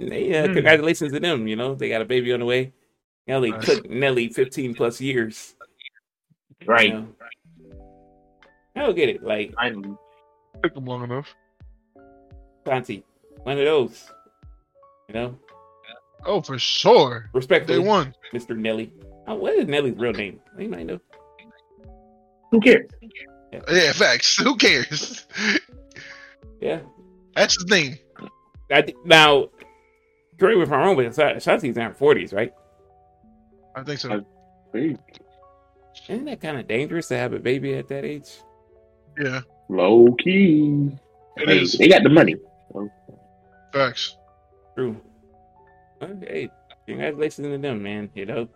And they, uh, Hmm. congratulations to them. You know, they got a baby on the way. Nelly Nice. took Nelly 15 plus years. you Right. know. I don't get it. Like, I Took them long enough. Santi, one of those. You know, Oh, for sure. respectfully, Day one. Mr. Nelly. Oh, what is Nelly's real name? Anybody know? Who cares? Yeah, facts. Who cares? Yeah. That's his name. I, thi- now, correct me if I'm wrong, but Asha- Ashanti's in her 40s, right? I think so. Hey, Isn't that kind of dangerous to have a baby at that age? Yeah, low key. it Hey, is. They got the money. Facts. True. Okay. Congratulations to them, man. You know,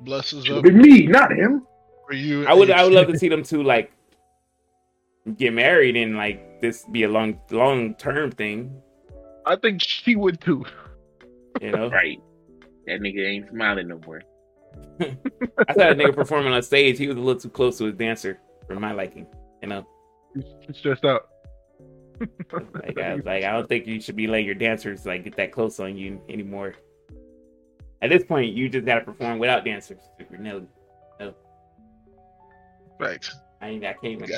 Blesses up have me, not him. for you. I would I would love to see them two like get married and like this be a long long term thing. I think she would too. You know, Right. That nigga ain't smiling no more. I saw a nigga performing on stage. He was a little too close to his dancer for my liking. You know, She's stressed out. *laughs* like I was like, I don't think you should be letting your dancers like get that close on you anymore. At this point, you just gotta perform without dancers. If you're Nelly. Facts. I ain't I can't even.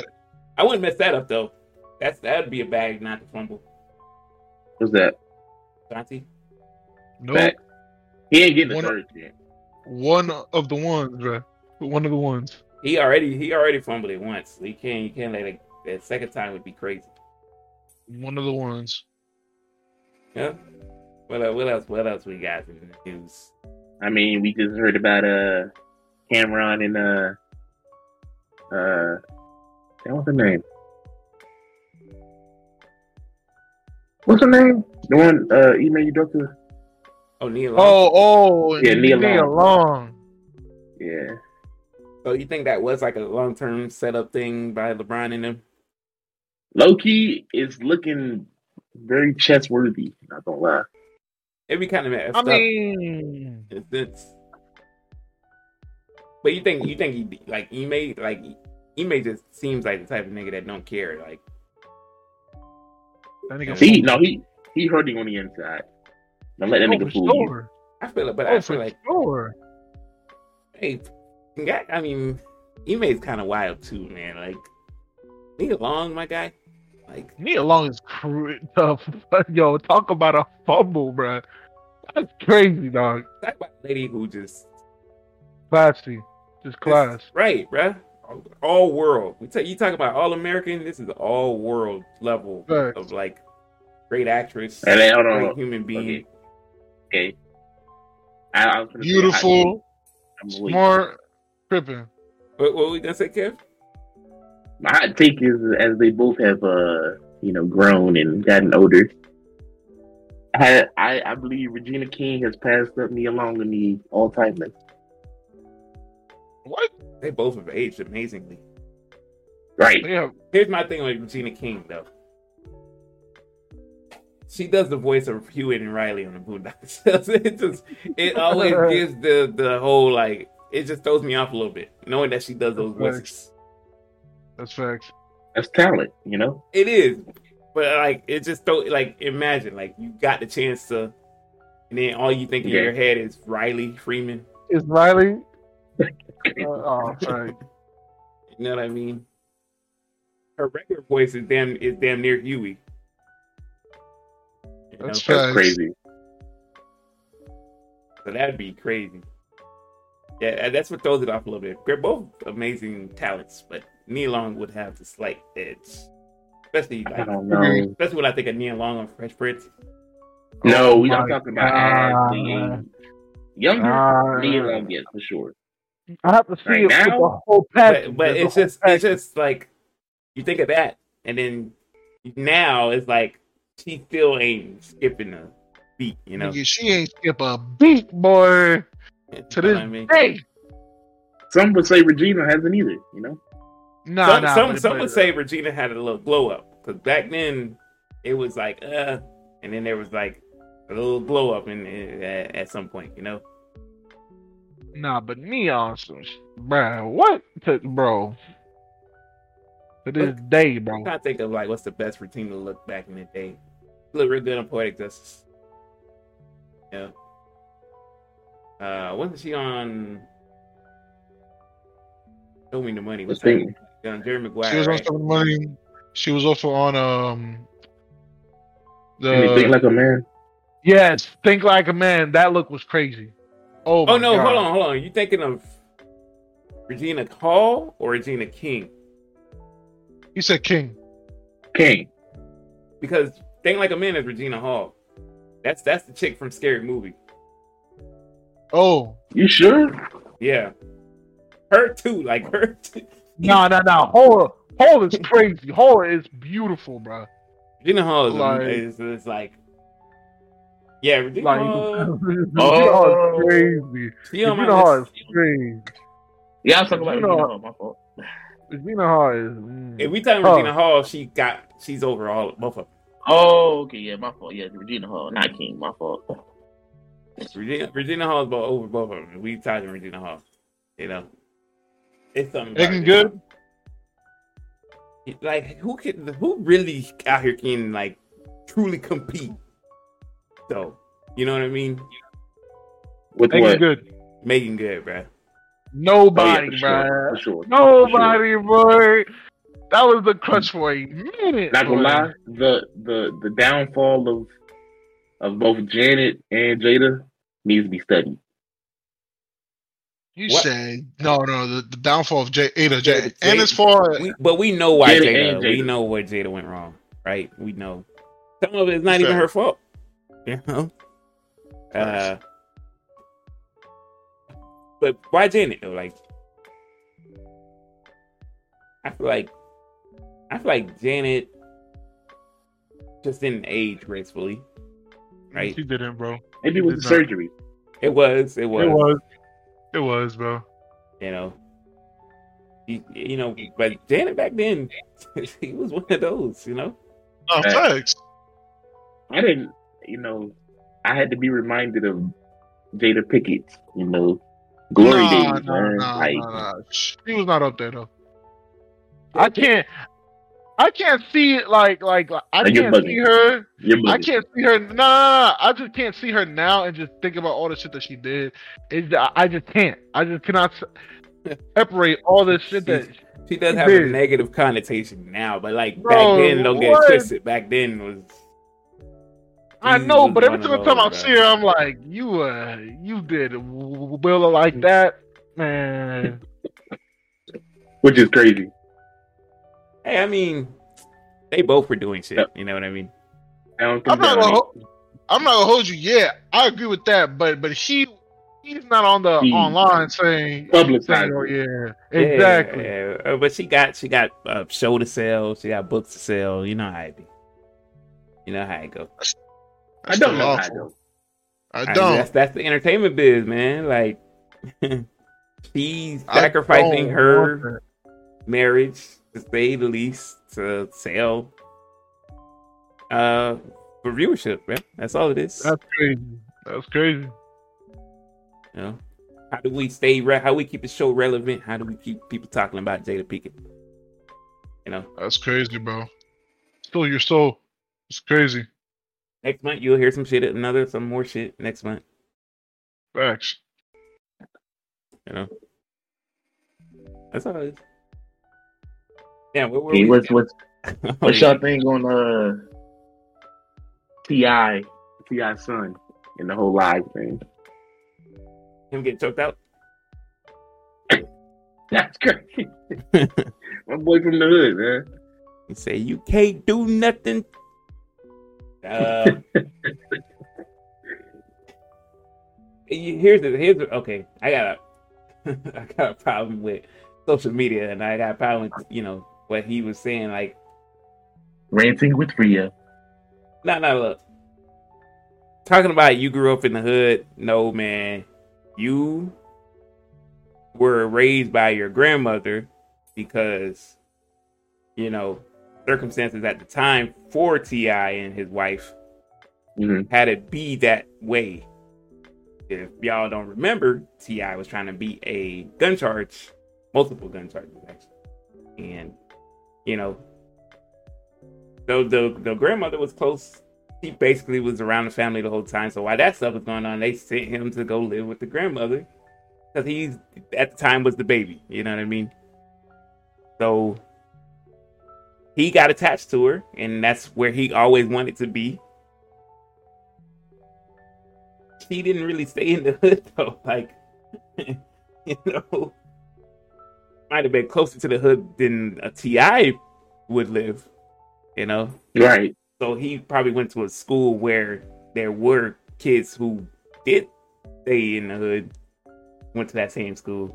I wouldn't mess that up though. That's that'd be a bag not to fumble. What's that? Santi. Nope. He ain't getting the One- third yet. One of the ones, bro. One of the ones. He already he already fumbled it once. He can't you can't let it. That second time would be crazy. One of the ones. Yeah. What else? What else? What else we got in the news? I mean, we just heard about uh Cameron and uh uh what's the name? What's her name? The one uh email you dropped to? Oh, Neil. Long. Oh, oh, Yeah, Nia Nia Long. Long. Yeah. So you think that was like a long term setup thing by LeBron and them? Loki is looking very chess worthy, not gonna lie. It'd be kind of messed I up. mean, It's, it's- But you think you think he like Ime like Ime just seems like the type of nigga that don't care. Like that nigga. See, no, he he hurting on the inside. Don't let that oh, nigga for fool you. I feel it, but Oh, I feel for like sure. hey, guy, I mean, Ime's kind of wild too, man. Like Nia Long, my guy. Like Nia Long is cr- *laughs* tough. Yo, talk about a fumble, bro. That's crazy, dog. talk about a lady who just Classy. Just class. right, bruh. All world. We tell you talk about all American. This is all world level Facts. of like great actress, Hey, hey, hold on, great human being. Okay. Okay. I, I was say, Beautiful, I, I'm smart, tripping. What, what we gonna say, Kev? My hot take is as they both have uh you know, grown and gotten older. I, I, I believe Regina King has passed up Nia Long in the all time list. What? They both have aged amazingly. Right. Yeah. Here's my thing with Regina King though. She does the voice of Huey and Riley on the Boondocks. *laughs* it just it *laughs* always gives the the whole like it just throws me off a little bit knowing that she does those voices. That's facts. That's talent, you know? It is, but like it just throw like imagine like you got the chance to, and then all you think in your head is Riley Freeman. Is Riley? Uh, oh, *laughs* sorry. You know what I mean? Her regular voice is damn is damn near Huey. You know? That's That's crazy. So that'd be crazy. Yeah, that's what throws it off a little bit. They're both amazing talents, but Nia Long would have the slight edge. Especially I don't know. especially when I think of Nia Long on Fresh Prince. No, Oh we my not talking about God. as the younger. Uh, Nia Long, yes, for sure. I have to see Right it with the whole package. But, but it's whole just it's just like you think of that, and then now it's like she still ain't skipping a beat, you know. She ain't skip a beat, boy. You To this I mean? day. Some would say Regina hasn't either, you know? Nah, some nah. some, some would say Regina had a little glow up because back then it was like uh, and then there was like a little glow up in, in at, at some point, you know. Nah, but me on some, sh- bruh. What, to, bro? To this day, bro. I'm trying to think of like what's the best routine to look back in the day. She looked real good on Poetic Justice. Yeah. Uh, wasn't she on? Show me the money. What's Let's that? On Jerry Maguire. She was right? also on money. She was also on um And you think like a man. yes, think like a man. That look was crazy. Oh, Oh no, God. hold on, hold on. You thinking of Regina Hall or Regina King? You said King. King. Because Think Like a Man is Regina Hall. That's that's the chick from Scary Movie. Oh, You sure? Yeah. Her too, like her too. nah, nah, nah. Horror, horror is crazy. Horror is beautiful, bro. Regina Hall is, Like- is, is like Yeah, Regina Like, Hall. Regina Oh. *laughs* Hall is crazy. She on my Regina Hall is list. crazy. Yeah, I was talking about You know- Regina Hall, my fault. Regina Hall is. mm. If we talking Huh. Regina Hall, she got she's over all both of them. Oh, okay, yeah, my fault. Yeah, Regina Hall, not King, my fault. Regina, Regina Hall is bo- over both of them. We talking Regina Hall. You know. It's something Looking good. Like who can who really out here can like truly compete? So you know what I mean? With Looking what? good. Making good, bruh. Nobody, Oh, yeah, for bro. sure, for sure. Nobody, boy. That was the crutch for a minute. Not gonna lie, the the the downfall of of both Janet and Jada needs to be studied. You What? said no, no. The, the downfall of Jada, Ada, Yeah, J, and as far as We, but we know why Jada Jada. and We know where Jada went wrong, right? We know some of it's not Sure. even her fault. You *laughs* know. Uh, but why Janet though? Like, I feel like I feel like Janet just didn't age gracefully, right? She didn't, bro. Maybe it was the surgery. It was, it was, It was. It was, bro. you know. You, you know, but Janet back then, *laughs* he was one of those, you know. No, Right. facts. I didn't, you know, I had to be reminded of Jada Pinkett's, you know, glory Nah, days, nah, man. nah, like, nah, nah. She was not up there though. I can't. I can't see it like like, like I can't bugging. see her. I can't see her. Nah, no, no, no. I just can't see her now and just think about all the shit that she did. It's, I- I just can't. I just cannot separate all this shit that. She does She have a negative connotation now, but like Bro, back then, don't get it twisted. Back then was I she know, but every one of single time I those, see her, I'm like, you, uh, you did Willa like that, *laughs* man. Which is crazy. Hey, I mean, they both were doing shit. Yep. You know what I mean? I don't I'm not that- gonna. Ho- I'm not gonna hold you. Yeah, I agree with that. But but she, he's not on the He- online saying, Publicized saying, oh, yeah, Yeah, exactly. yeah, Uh, But she got she got a show to sell. She got books to sell. You know how it be. You know how it go. I don't know how awful. though. I I mean, don't. that's that's the entertainment biz, man. Like *laughs* she's sacrificing don't her marriage to say the least to sell uh for viewership, man. That's all it is. That's crazy. That's crazy. You know, how do we stay? Re- how we keep the show relevant? How do we keep people talking about Jada Pinkett? You know, That's crazy, bro. Still, you're so It's crazy. Next month you'll hear some shit, at another some more shit next month. Facts. You know, that's all it is. Yeah, where were Hey, we? what's what's *laughs* what's yeah. y'all think on uh T.I. T.I. son and the whole live thing? Him getting choked out? *laughs* That's crazy. *laughs* My boy from the hood, man. He say you can't do nothing. Uh, here's the here's the, okay. I got a *laughs* I got a problem with social media, and I got a problem with you know what he was saying. Like, Ranting with Rhea. no, no, look. Talking about you grew up in the hood. No, man, you were raised by your grandmother because you know circumstances at the time for T.I. and his wife hmm had it be that way. If y'all don't remember, T.I. was trying to beat a gun charge, multiple gun charges actually, and you know, though the the grandmother was close, he basically was around the family the whole time. So while that stuff was going on, they sent him to go live with the grandmother because he's at the time was the baby. You know what I mean? So he got attached to her, and that's where he always wanted to be. She didn't really stay in the hood *laughs* though. Like, *laughs* you know, might have been closer to the hood than a T.I. would live. You know, Right. so he probably went to a school where there were kids who did stay in the hood, went to that same school.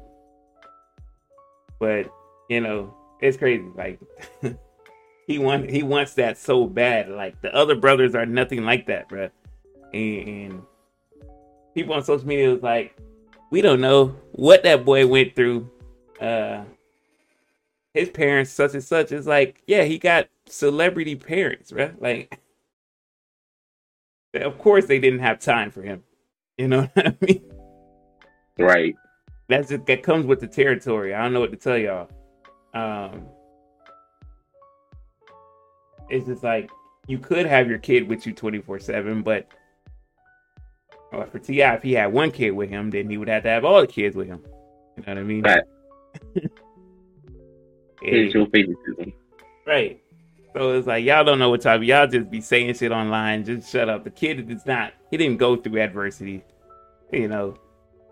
But you know, it's crazy. Like *laughs* he want he wants that so bad. Like the other brothers are nothing like that, bruh. And, and people on social media was like, we don't know what that boy went through. Uh his parents, such and such, is like, yeah, he got celebrity parents, right? Like, *laughs* of course they didn't have time for him. You know *laughs* what I mean? Right. That's it. That comes with the territory. I don't know what to tell y'all. Um, it's just like you could have your kid with you twenty four seven, but well, for T.I., if he had one kid with him, then he would have to have all the kids with him. You know what I mean? Right. Hey, *laughs* Here's your favoritism. Right. So it's like y'all don't know what type. Y'all just be saying shit online. Just shut up. The kid is not. He didn't go through adversity. You know,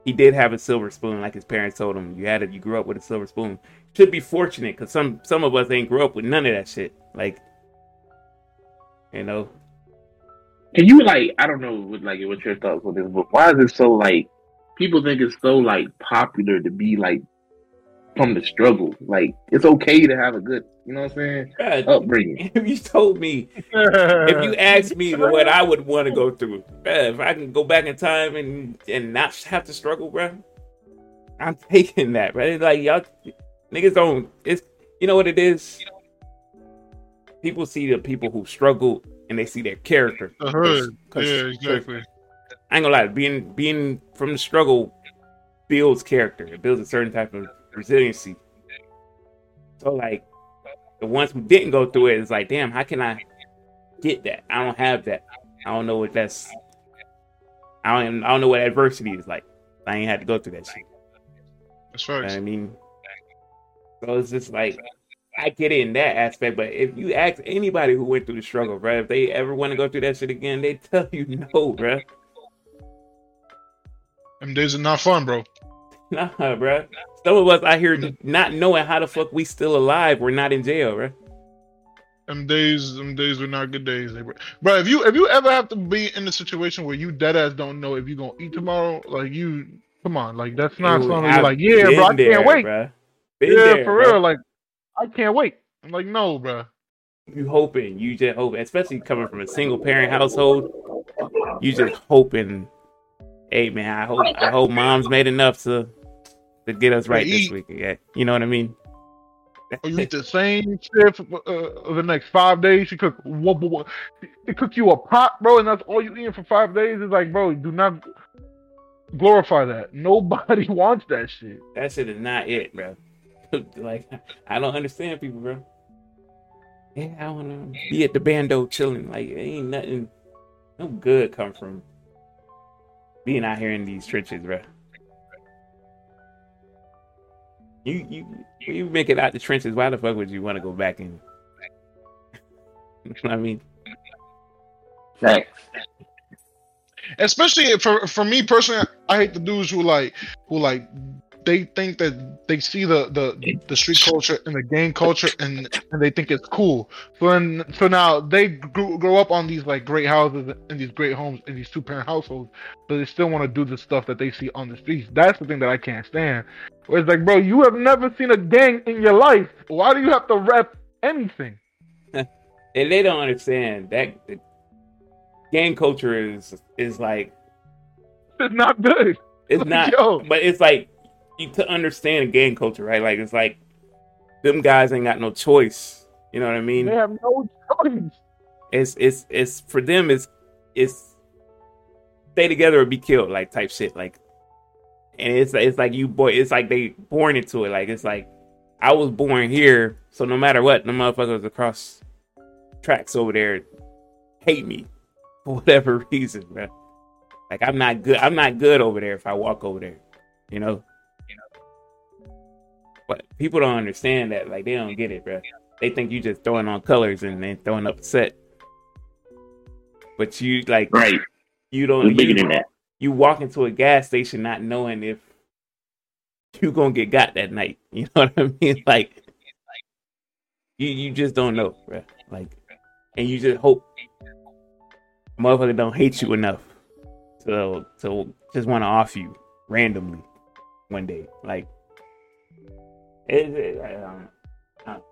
he did have a silver spoon, like his parents told him. You had it. You grew up with a silver spoon. Should be fortunate, cause some some of us ain't grew up with none of that shit. Like, you know, Can you like I don't know what like what your thoughts on this, but why is it so like people think it's so like popular to be like from the struggle? Like it's okay to have a good, you know what I'm saying, bruh, upbringing. *laughs* if you told me, if you asked me what I would want to go through, if I can go back in time and and not have to struggle, bro, I'm *laughs* taking that, right? It's like y'all niggas don't. It's you know what it is. People see the people who struggle and they see their character. the hood. 'Cause- Yeah, exactly. I ain't gonna lie, being being from the struggle builds character. It builds a certain type of resiliency. So like the ones who didn't go through it, it's like, damn, how can I get that? I don't have that. I don't know what that's. I don't. I don't know what adversity is like. I ain't had to go through that shit. That's You know. I mean, so it's just like I get it in that aspect, but if you ask anybody who went through the struggle, bro, if they ever want to go through that shit again, they *laughs* tell you no, bro. Them days are not fun, bro. Nah, bro. Some of us out here not knowing how the fuck we still alive. We're not in jail, bro. Them days, them days were not good days, bro. Bro, if you if you ever have to be in a situation where you dead ass don't know if you gonna eat tomorrow, like you Come on, like that's not Dude, something like, yeah, bro, I can't wait. bruh. Been yeah, there, for bruh. real, like I can't wait. I'm like, no, bro. you hoping, you just hoping, especially coming from a single parent household, you just hoping. Hey man, I hope I hope mom's made enough to to get us right this week. Yeah, you know what I mean. You eat the same shit for uh, the next five days. She cook, wha- wha- wha- they cook you a pot, bro, and that's all you eating for five days. It's like, bro, do not glorify that. Nobody *laughs* wants that shit. That shit is not it, bro. *laughs* like I don't understand people, bro. Yeah, I wanna be at the bando chilling. Like ain't nothing, no good come from being out here in these trenches, bro. You you you make it out the trenches. Why the fuck would you want to go back in? *laughs* I mean, Facts. Especially for for me personally, I hate the dudes who like who like they think that they see the the the street culture and the gang culture and and they think it's cool. So then so now they grew, grow up on these like great houses and these great homes and these two parent households, but they still want to do the stuff that they see on the streets. That's the thing that I can't stand. Where it's like, bro, you have never seen a gang in your life. Why do you have to rep anything? *laughs* and they don't understand that the gang culture is is like It's not good. It's *laughs* not, Yo. but it's like you to understand gang culture, right? Like it's like them guys ain't got no choice. You know what I mean? They have no choice. It's it's it's for them. It's it's stay together or be killed, like type shit. Like, and it's it's like you boy. It's like they born into it. Like it's like I was born here, so no matter what, the motherfuckers across tracks over there hate me *laughs* for whatever reason, bro. Like I'm not good. I'm not good over there if I walk over there, you know. But people don't understand that. Like they don't get it, bro. They think you just throwing on colors and then throwing up a set. But you like Right. you don't bigger you, than that. you walk into a gas station not knowing if you gonna get got that night. *laughs* You know what I mean? Like you you just don't know, bro. Like and you just hope motherfucker don't hate you enough to to just want to off you randomly one day. Like it, it, I don't know.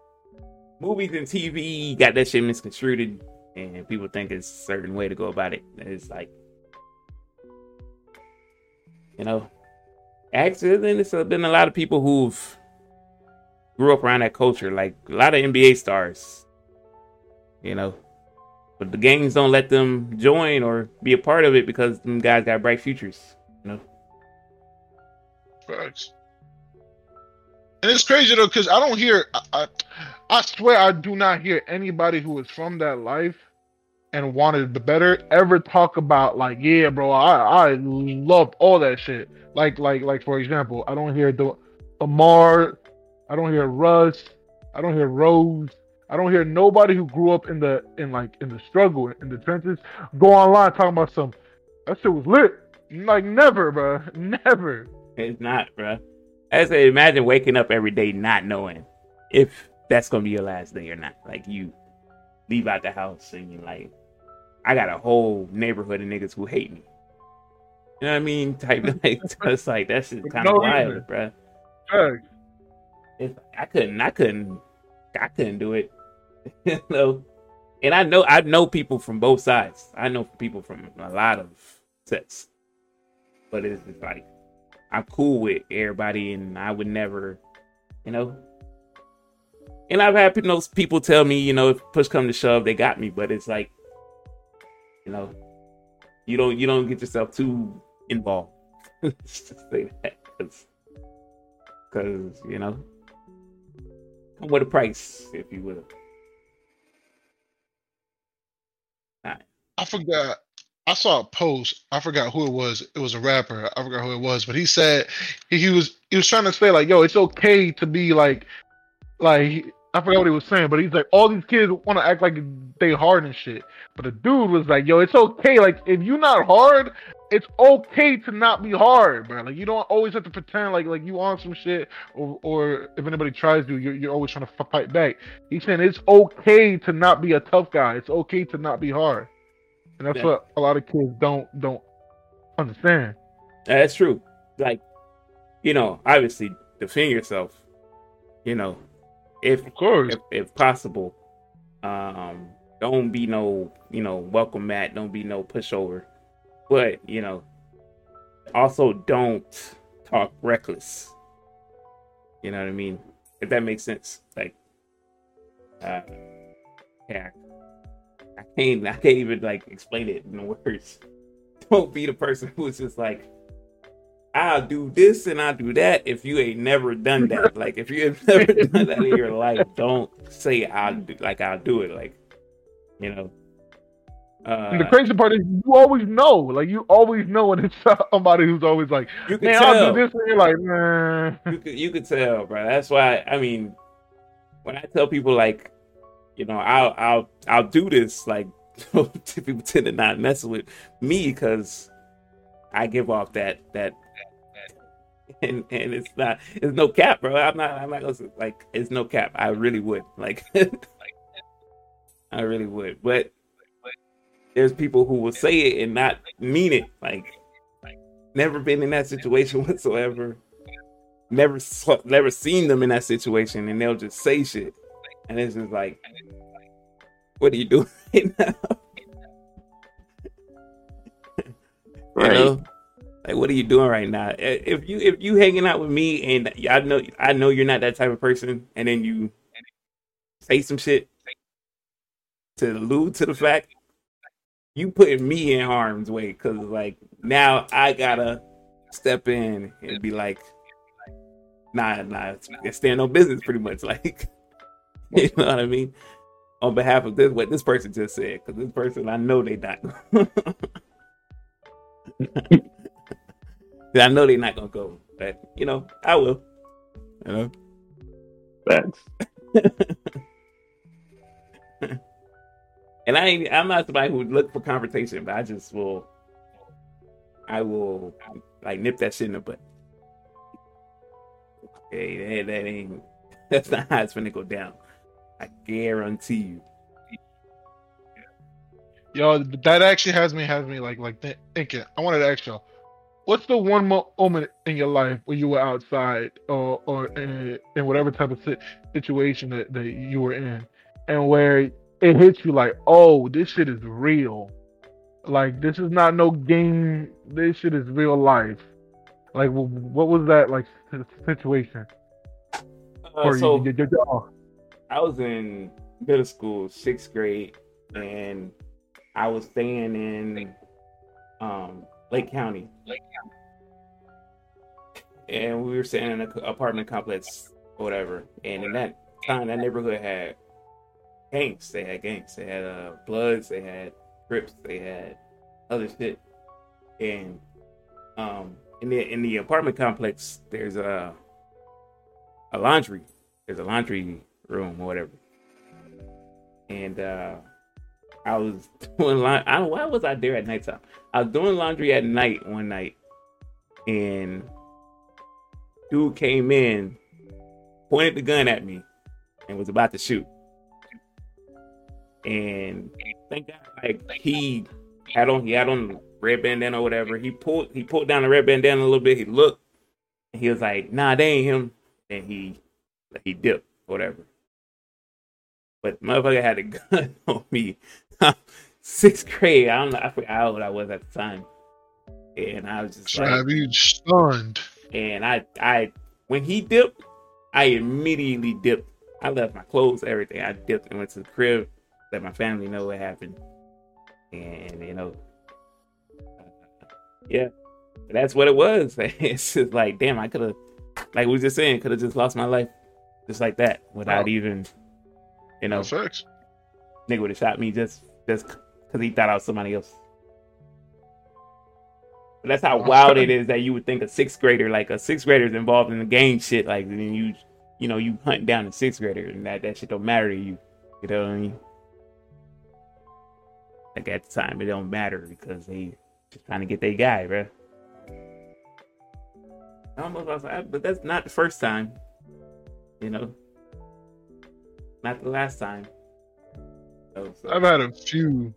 Movies and TV got that shit misconstrued, and people think it's a certain way to go about it. It's like you know, actually, then it's uh, been a lot of people who've grew up around that culture, like a lot of NBA stars, you know. But the gangs don't let them join or be a part of it because them guys got bright futures, you know. Facts. And it's crazy though, because I don't hear. I, I, swear, I do not hear anybody who is from that life and wanted the better ever talk about like, yeah, bro, I I loved all that shit. Like like like for example, I don't hear the Amar, I don't hear Russ, I don't hear Rose. I don't hear nobody who grew up in the in like in the struggle in the trenches go online talking about some that shit was lit. Like never, bro, *laughs* never. It's not, bro. I say, imagine waking up every day not knowing if that's gonna be your last day or not. Like you leave out the house and you're like, I got a whole neighborhood of niggas who hate me. You know what I mean? *laughs* Type like *laughs* it's like that's just kind of No wild, reason. bro. If I couldn't, I couldn't, I couldn't do it. *laughs* you know, and I know I know people from both sides. I know people from a lot of sets, but it's just like I'm cool with everybody, and I would never, you know. And I've had people, people tell me, you know, if push come to shove, they got me, but it's like, you know, you don't you don't get yourself too involved. *laughs* Just say that, because you know, come with a price, if you will. I forgot. I saw a post. I forgot who it was. It was a rapper. I forgot who it was, but he said he, was he was trying to say like, yo, it's okay to be like, like I forgot what he was saying, but he's like, all these kids want to act like they hard and shit. But the dude was like, yo, it's okay. Like if you're not hard, it's okay to not be hard, bro. Like you don't always have to pretend like like you on some shit, or or if anybody tries to, you're you're always trying to fight back. He's saying it's okay to not be a tough guy. It's okay to not be hard. And that's what a lot of kids don't don't understand. That's true. like, you know, obviously defend yourself. You know, if Of course. if, if possible. Um, don't be no, you know, welcome mat. Don't be no pushover. But you know, also don't talk reckless. You know what I mean? If that makes sense. Like, uh, yeah, I can't. I can't even like explain it in words. *laughs* Don't be the person who's just like, I'll do this and I'll do that if you ain't never done that. *laughs* like if you have never *laughs* done that in your life, don't say I'll do like I'll do it. Like you know. Uh, And the crazy part is you always know, like you always know when it's somebody who's always like, you can "Man, tell. I'll do this," and you're like, "Nah." You could you could tell, bro. That's why I mean, when I tell people like, you know, I'll I'll I'll do this. Like *laughs* people tend to not mess with me because I give off that that. *laughs* And and it's not it's no cap, bro. I'm not I'm not gonna like it's no cap. I really would like *laughs* I really would, but there's people who will say it and not mean it. Like never been in that situation whatsoever never never seen them in that situation, and they'll just say shit, and it's just like, what are you doing *laughs* right now? Right. You know, like what are you doing right now? If you if you hanging out with me, and I know I know you're not that type of person, and then you say some shit to allude to the fact you putting me in harm's way, because like now I gotta step in and be like, nah, nah, it's, it's stand on business pretty much. *laughs* Like, *laughs* you know what I mean? On behalf of this, what this person just said, because this person, I know they not. *laughs* I know they're not gonna go, but you know, I will. You know, Facts. *laughs* and I ain't, I'm not somebody who would look for confrontation, but I just will. I will like nip that shit in the butt. Hey, that, that ain't. That's not how it's gonna go down. I guarantee you. Yo, that actually has me has me like like thi- thinking. I wanted to ask y'all, what's the one moment in your life where you were outside or or in, in whatever type of situation that, that you were in, and where it hits you like, oh, this shit is real. Like this is not no game. This shit is real life. Like what was that like situation? Uh, Oh, so you, you, you, you- I was in middle school, sixth grade, and I was staying in um, Lake County. Lake County. And we were staying in an apartment complex, or whatever. And in that time, that neighborhood had gangs. They had gangs. They had uh, Bloods. They had Crips. They had other shit. And um, in the in the apartment complex, there's a a laundry. There's a laundry room or whatever. And uh I was *laughs* doing laundry. I why was I there at nighttime? I was doing laundry at night one night, and dude came in, pointed the gun at me, and was about to shoot. And thank God, like he had on he had on red bandana or whatever. He pulled he pulled down the red bandana a little bit. He looked, he was like, "Nah, they ain't him." And he he dipped, whatever. But motherfucker had a gun *laughs* on me. *laughs* Sixth grade. I don't know. I forgot how old I was at the time. And I was just like, Have you stunned? and I, I, when he dipped, I immediately dipped. I left my clothes, everything. I dipped and went to the crib, let my family know what happened. And, you know, uh, yeah, that's what it was. *laughs* it's just like, damn, I could have, like we were just saying, could have just lost my life just like that without Wow. even, you know, No facts. nigga would have shot me just just because he thought I was somebody else. But that's how wild it is that you would think a sixth grader, like a sixth grader, is involved in the gang shit. Like then you, you know, you hunt down a sixth grader, and that that shit don't matter to you. You know what I mean? Like at the time, it don't matter because they just trying to get their guy, bro. I almost was but that's not the first time. You know, not the last time. So, so- uh, I've had a few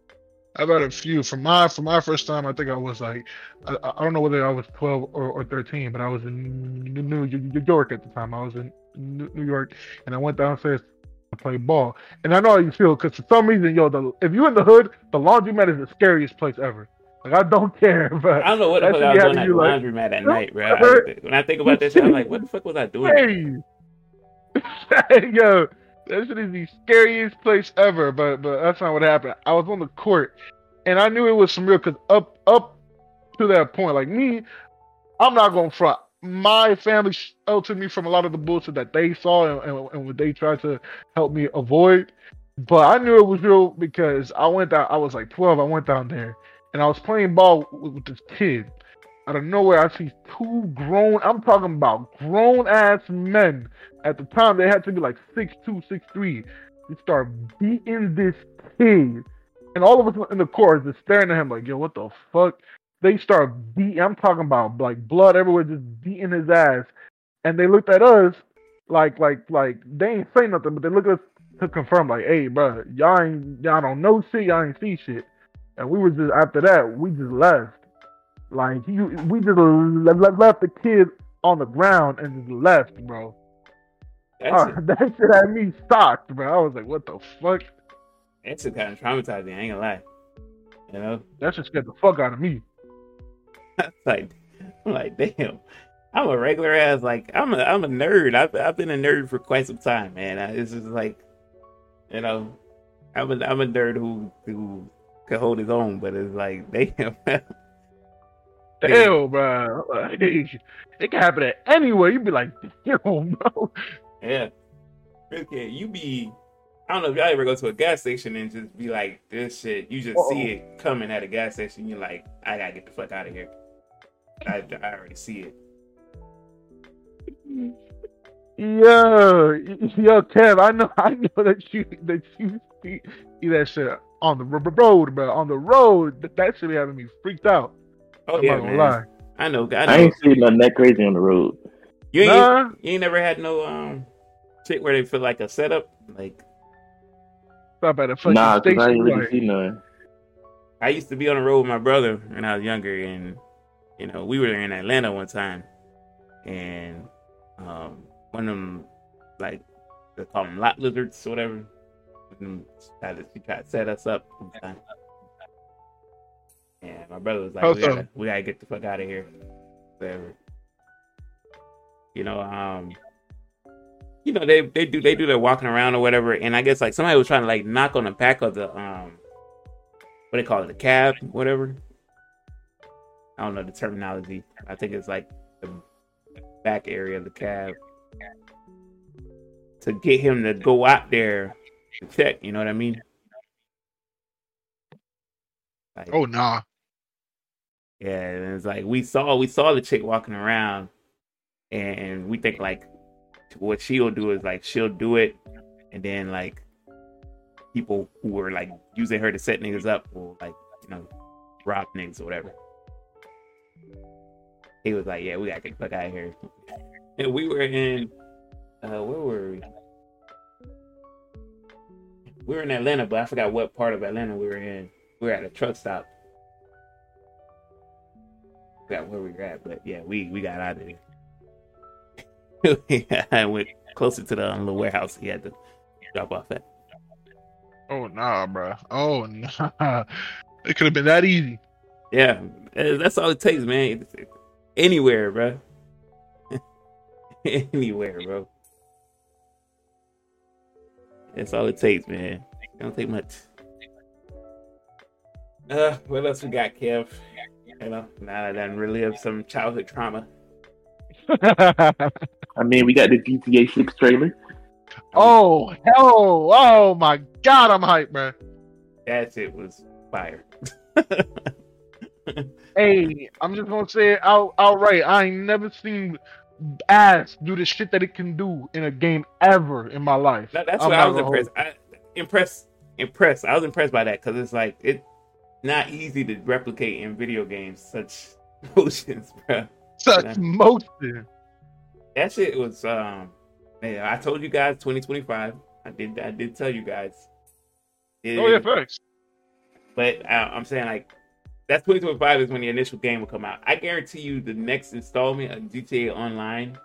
I've had a few. For my for my first time, I think I was like, I, I don't know whether I was twelve or, or thirteen, but I was in New New York at the time. I was in New New York, and I went downstairs to play ball. And I know how you feel because for some reason, yo, the, if you in the hood, the laundromat is the scariest place ever. Like I don't *laughs* care, but I don't know what the That fuck shit I was you doing at to the do, like, laundromat at night, bro. I, when I think about this, shit, I'm like, what the fuck was I doing? *laughs* hey, *laughs* yo, that shit is the scariest place ever. But but that's not what happened. I was on the court, and I knew it was some real. Cause up up to that point, like me, I'm not gonna front. My family sheltered me from a lot of the bullshit that they saw and, and, and what they tried to help me avoid. But I knew it was real because I went down. I was like 12. I went down there, and I was playing ball with, with this kid. Out of nowhere, I see two grown. I'm talking about grown ass men. At the time, they had to be like six two, six three. They start beating this kid, and all of us in the court just staring at him like, "Yo, what the fuck?" They start beating. I'm talking about like blood everywhere, just beating his ass. And they looked at us like, like, like they ain't say nothing, but they look at us to confirm, like, "Hey, bro, y'all ain't, y'all don't know shit, y'all ain't see shit." And we were just after that, we just left. Like you, we just le- le- left the kid on the ground and just left, bro. Uh, *laughs* that shit had me shocked, bro. I was like, "What the fuck?" that's kind of traumatizing. I ain't gonna lie. You know, That shit scared the fuck out of me. *laughs* like, I'm like, damn. I'm a regular ass like I'm a I'm a nerd. I've I've been a nerd for quite some time, man. I, it's just like, you know, I'm a I'm a nerd who who can hold his own, but it's like, *laughs* damn. Hell, bro. *laughs* It can happen at anywhere. You'd be like, *laughs* "Yo, bro." Yeah. Okay, you be I don't know if y'all ever go to a gas station and just be like, this shit, you just see Uh-oh. it coming at a gas station, you're like, I gotta get the fuck out of here. I, I already see it. *laughs* Yo, yo, Kev, I know, I know that you that you see, see that shit on the road, bro. On the road, that, that shit be having me freaked out. Oh I'm yeah, not gonna man. lie. I know, I I ain't seen nothing that crazy on the road. You ain't Nah, you ain't never had no um shit where they feel like a setup? Like stop at a fucking Nah, cause I ain't really like, seen none. I used to be on the road with my brother when I was younger, and you know we were in Atlanta one time, and um, one of them like they call them lot lizards or whatever. One of them tried to, he tried to set us up. one And my brother was like, we gotta, "We gotta get the fuck out of here." Whatever. You know, um, you know they they do they do their walking around or whatever, and I guess like somebody was trying to like knock on the back of the um what they call it, the cab, whatever. I don't know the terminology. I think it's like the back area of the cab to get him to go out there to check. You know what I mean? Like, oh nah. Yeah, and it's like we saw we saw the chick walking around, and we think like what she'll do is like she'll do it, and then like people who were like using her to set niggas up will like you know rob niggas or whatever. He was like, "Yeah, we gotta get the fuck out of here." And we were in, uh, where were we? We were in Atlanta, but I forgot what part of Atlanta we were in. We were at a truck stop. Forgot where we were at, but yeah, we we got out of there. *laughs* I went closer to the um, little warehouse he had to drop off at. Oh nah, bro. Oh *laughs* nah. It could have been that easy. Yeah, eh, that's all it takes, man. Anywhere, bro. *laughs* Anywhere, bro. That's all it takes, man. It don't take much. Uh, what else we got, Kev? You know, now that I done relive some childhood trauma. *laughs* I mean, we got the GTA 6 trailer. oh hell! Oh my god, I'm hyped, bro. That shit was fire. *laughs* Hey, I'm just gonna say it out outright. I ain't never seen ass do the shit that it can do in a game ever in my life. That, that's I'm what I was impressed. I, impressed, impressed. I was impressed by that because it's like it's not easy to replicate in video games such *laughs* motions, bro. Such motion. That shit was um. Man, I told you guys 2025. I did. I did tell you guys. It- Oh yeah, facts. But uh, I'm saying like that's 2025 is when the initial game will come out. I guarantee you the next installment of GTA Online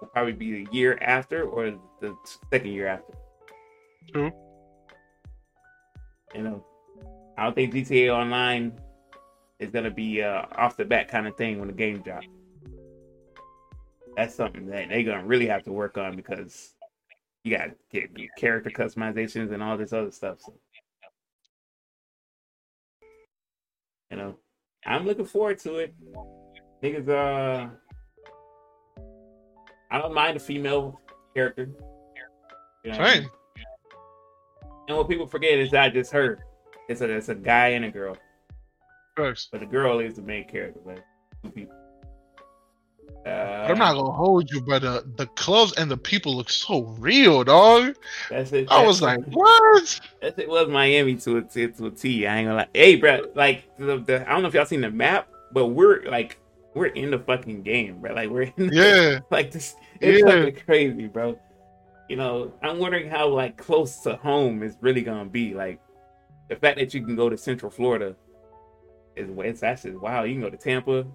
will probably be the year after or the second year after. True. You know, I don't think GTA Online is gonna be uh, off the bat kind of thing when the game drops. That's something that they're gonna really have to work on because you got to get character customizations and all this other stuff. So, you know, I'm looking forward to it. Niggas, uh, I don't mind a female character. You know I mean? And what people forget is not just her. It's a it's a guy and a girl, Facts. but the girl is the main character. But two people. Uh, I'm not gonna hold you, but uh, the clothes and the people look so real, dog. That's it. I was That's- like, what? That it was Miami to a, to, to a T. I ain't gonna lie. Hey, bro, like the, the I don't know if y'all seen the map, but we're like we're in the fucking game, bro. Like we're in the, Yeah. *laughs* like this. It's Yeah. fucking crazy, bro. You know, I'm wondering how like close to home is really gonna be. Like the fact that you can go to Central Florida is it's that's just wow. You can go to Tampa.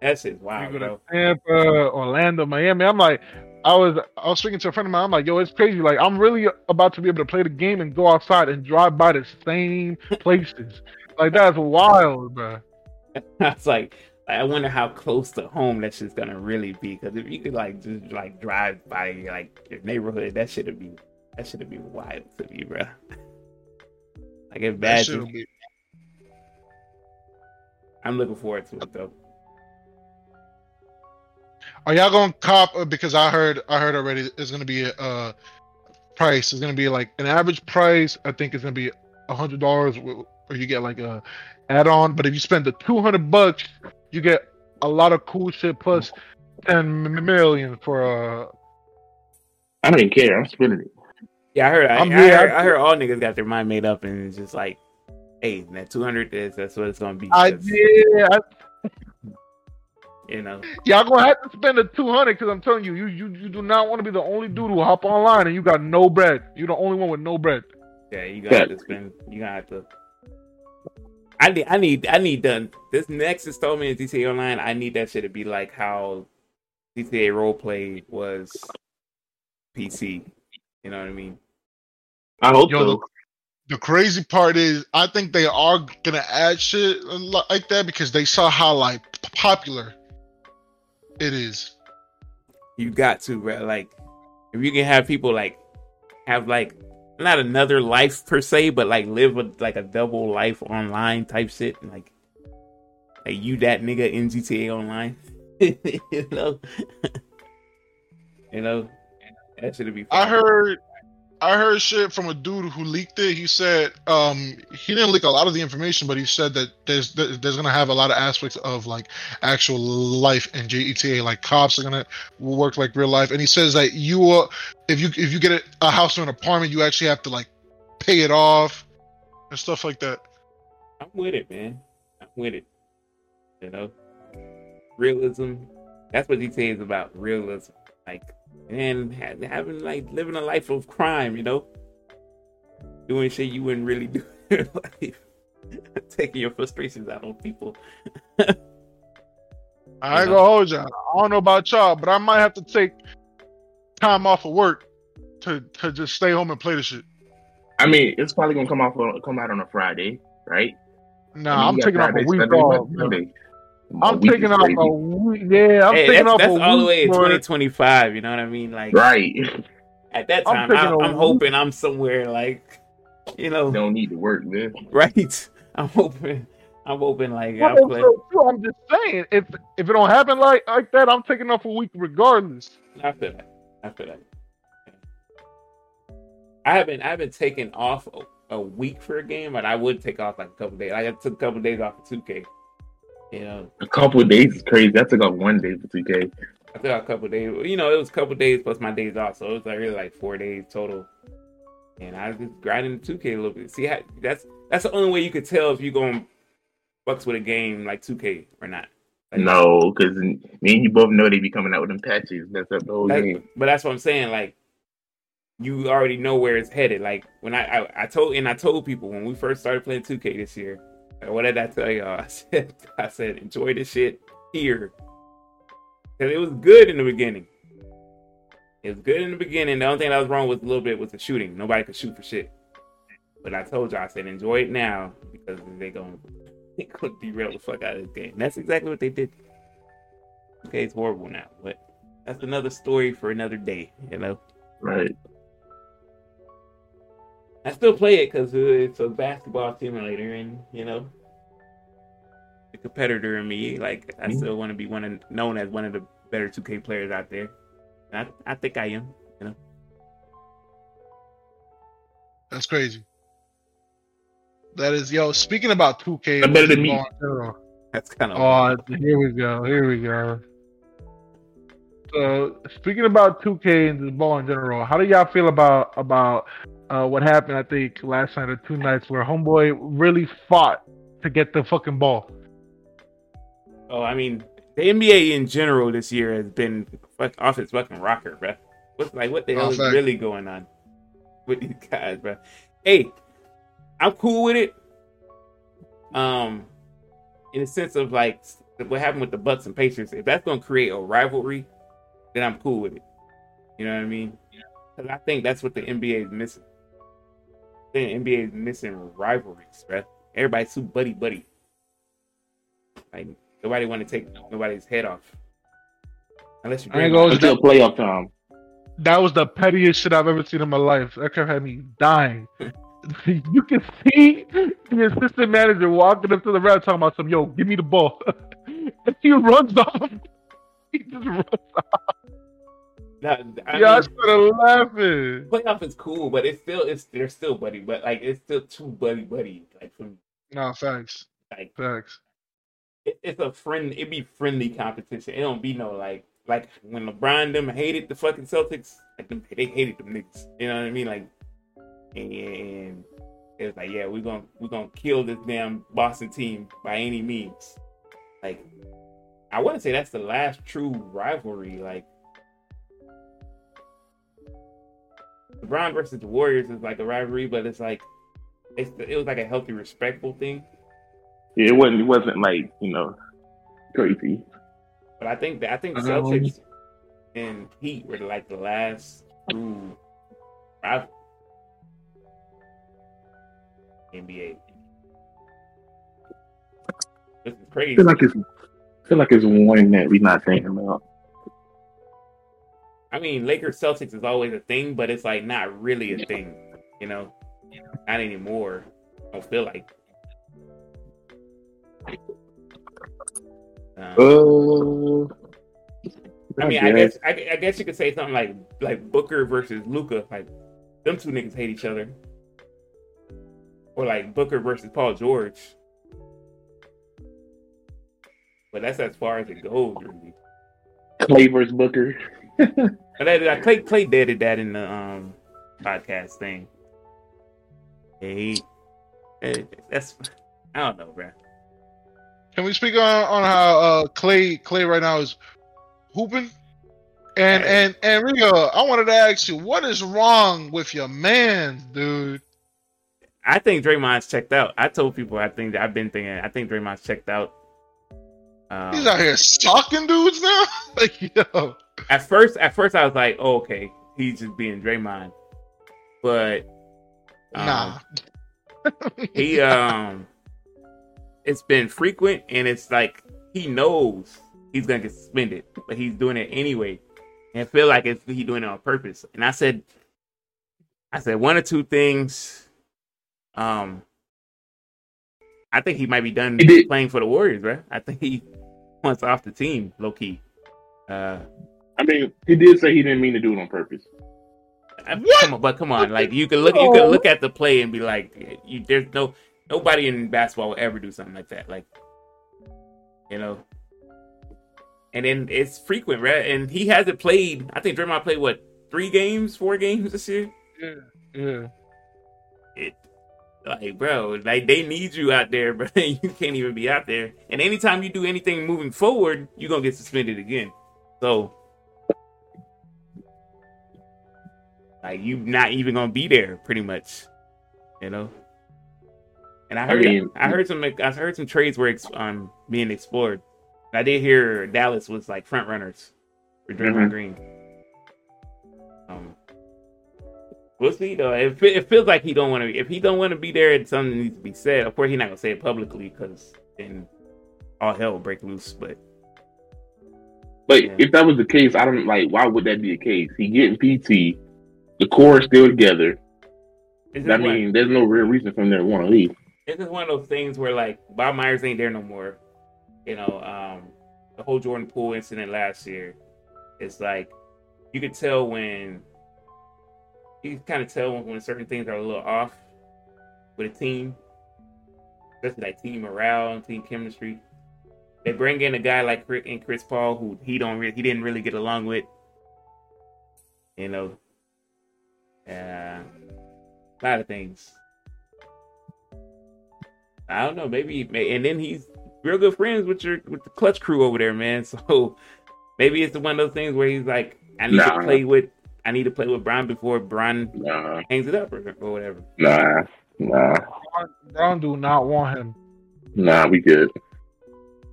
That's just wow, You go bro. to Tampa, Orlando, Miami. I'm like, I was I was speaking to a friend of mine. I'm like, yo, it's crazy. Like, I'm really about to be able to play the game and go outside and drive by the same *laughs* places. like, that's wild, bro. *laughs* I was like, I wonder how close to home that shit's gonna really be. Because if you could like just like drive by like your neighborhood, that should be that should be wild to me, bro. *laughs* Like imagine. be- I'm looking forward to it though. Are y'all gonna cop? uh, Because I heard I heard already it's gonna be a uh, price. It's gonna be like an average price. I think it's gonna be a hundred dollars, or you get like a add-on. But if you spend the two hundred bucks, you get a lot of cool shit plus ten million for uh I don't even care. I'm spending it. Yeah, I heard. I, I yeah, heard, I- heard all niggas got their mind made up, and it's just like, hey, that 200 is that's what it's gonna be. I did. You know, y'all gonna have to spend the two hundred because I'm telling you, you you you do not want to be the only dude who hop online and you got no bread. You're the only one with no bread. yeah, you got to spend. You gotta have to. I need, I need, I need done this next installment of GTA Online. I need that shit to be like how GTA Roleplay was PC. You know what I mean? I hope Yo, so. the, the crazy part is, I think they are gonna add shit like that because they saw how like popular it is. You got to, bro. Like, if you can have people like have like not another life per se, but like live with like a double life online type shit, like, like you that nigga in GTA Online, *laughs* you know, *laughs* you know, that should be. I heard, I heard shit from a dude who leaked it. He said, um, he didn't leak a lot of the information, but he said that there's there's gonna have a lot of aspects of like actual life in GTA. Like cops are gonna work like real life, and he says that you, uh, if you if you get a, a house or an apartment, you actually have to like pay it off and stuff like that. I'm with it, man. I'm with it. You know, realism. That's what GTA is about. Realism, like, and ha- having like living a life of crime. You know, doing shit you wouldn't really do *laughs* in your life. *laughs* Taking your frustrations out on people. *laughs* I ain't gonna hold y'all. I don't know about y'all, but I might have to take time off of work to to just stay home and play the shit. I mean, it's probably gonna come off come out on a Friday, right? Nah, I mean, I'm you got taking off a week Sunday, off. Monday, bro. Monday. A I'm week taking off a week. Yeah, I'm hey, taking that's, off that's a all the way in 2025. You know what I mean? Like Right. *laughs* at that I'm time, taking I, a I'm hoping I'm somewhere like, you know, Don't need to work, man. *laughs* right? I'm hoping. I'm hoping like Well, I'll play. so, too, I'm just saying, if if it don't happen like like that, I'm taking off a week regardless. I feel that. I feel that. I haven't I haven't taken off a, a week for a game, but I would take off like a couple days. Like, I took a couple days off for 2K. Know, A couple of days is crazy. I took off one day for 2K. I took off a couple days. You know, it was a couple days plus my days off, so it was like really like four days total. And I was just grinding 2K a little bit. See, how, that's that's the only way you could tell if you're going bucks with a game like 2K or not. Like, No, because me and you both know they be coming out with them patches. That's up the whole That- game. but that's what I'm saying. Like, you already know where it's headed. Like when I, I, I told and I told people when we first started playing 2K this year, what did I tell y'all? *laughs* I said I said enjoy this shit here. Cause it was good in the beginning. It was good in the beginning. The only thing that was wrong was a little bit was the shooting. Nobody could shoot for shit. But I told y'all, I said enjoy it now because they gonna *laughs* they gonna derail the fuck out of this game. And that's exactly what they did. Okay, it's horrible now, but that's another story for another day. You know. Right. I still play it because it's a basketball simulator, and you know, the competitor in me, like I still want to be one of known as one of the better 2K players out there. I, I think I am. You know, That's crazy. That is, yo. Speaking about 2K, That better than me. ball in general. that's kind of Oh, here we go. Here we go. So, speaking about 2K and the ball in general, how do y'all feel about about uh, what happened? I think last night or two nights where Homeboy really fought to get the fucking ball. Oh, I mean, the NBA in general this year has been fuck, off its fucking rocker, bro. What's like, what the hell Oh, is fact. really going on with *laughs* these guys, bro? Hey, I'm cool with it. Um, in the sense of like what happened with the Bucks and Patriots, if that's gonna create a rivalry, then I'm cool with it. You know what I mean? Because I think that's what the NBA is missing. I think NBA is missing rivalries, bruh. Everybody's too buddy buddy. Like nobody want to take nobody's head off. Unless you I ain't Draymond. gonna- playoff time. That was the pettiest shit I've ever seen in my life. That could have had me dying. *laughs* you can see the assistant manager walking up to the ref talking about some, yo, give me the ball. *laughs* and he runs off. *laughs* He just runs off. Nah, I I mean, started laughing. playoff is cool, but it's still it's they're still buddy, but like it's still too buddy buddy. Like from No, facts. like Facts. it, it's a friend. It be friendly competition. It don't be no like like when LeBron them hated the fucking Celtics. Like them, they hated them niggas. You know what I mean? Like and, and it was like yeah, we're gonna we're gonna kill this damn Boston team by any means. Like I wouldn't say that's the last true rivalry. Like LeBron versus the Warriors is like a rivalry, but it's like it's it was like a healthy, respectful thing. Yeah, it wasn't. It wasn't like you know, crazy. But I think that I think Um, Celtics and Heat were like the last true rival NBA. This is I crazy. feel like it's. I feel like it's one that we're not thinking about. I mean, Lakers Celtics is always a thing, but it's like not really a thing, you know. Not anymore. I don't feel like. Um, Uh, I mean, I guess I, I guess you could say something like like Booker versus Luka. Like them two niggas hate each other, or like Booker versus Paul George. But that's as far as it goes, really. Klay versus Booker. That Klay Klay did that in the um podcast thing. Hey, he, eh, that's I don't know, bro. Can we speak on, on how uh, Klay Klay right now is hooping? And Hey. and and Rio, I wanted to ask you, what is wrong with your man, dude? I think Draymond's checked out. I told people I think I've been thinking I think Draymond's checked out. Um, He's out here stalking dudes now. *laughs* like yo, at first at first I was like, oh, okay, he's just being Draymond. But um, nah. he um it's been frequent and it's like he knows he's gonna get suspended, but he's doing it anyway. And I feel like it's he doing it on purpose. And I said I said one or two things. Um I think he might be done playing for the Warriors, right? I think he *laughs* wants off the team, low key. Uh I mean, he did say he didn't mean to do it on purpose. What? Come on, but come on, like you can look, you can oh. look at the play and be like, you, there's no nobody in basketball will ever do something like that, like you know. And then it's frequent, right? And he hasn't played. I think Draymond played what three games, four games this year. yeah, yeah. It like, bro, like they need you out there, *laughs* but you can't even be out there. And anytime you do anything moving forward, you're gonna get suspended again. So. Like you not even gonna be there, pretty much. You know. And I I heard I, mean- heard some I heard some trades were ex- um being explored. I did hear Dallas was like front runners for Draymond Mhm. Green. Um, we'll see though. It, it feels like he don't want to. If he don't want to be there, something needs to be said. Of course, he's not gonna say it publicly because then all hell will break loose. But But Yeah. if that was the case, I don't like. Why would that be the case? He getting PT, the core is still together. I mean, there's no real reason for them to want to leave. it's just one of those things where like Bob Myers ain't there no more. You know, um, the whole Jordan Poole incident last year. It's like you could tell when you can kind of tell when, when certain things are a little off with a team, especially like team morale and team chemistry. They bring in a guy like Rick and Chris Paul, who he don't re- he didn't really get along with. You know, uh, a lot of things. I don't know, maybe, and then he's real good friends with your with the Klutch crew over there, man. *laughs* So maybe it's one of those things where he's like, I need Nah. to play with, I need to play with Bron before Bron Nah, hangs it up or, or whatever. nah, nah, Bron do not want him. nah. We good.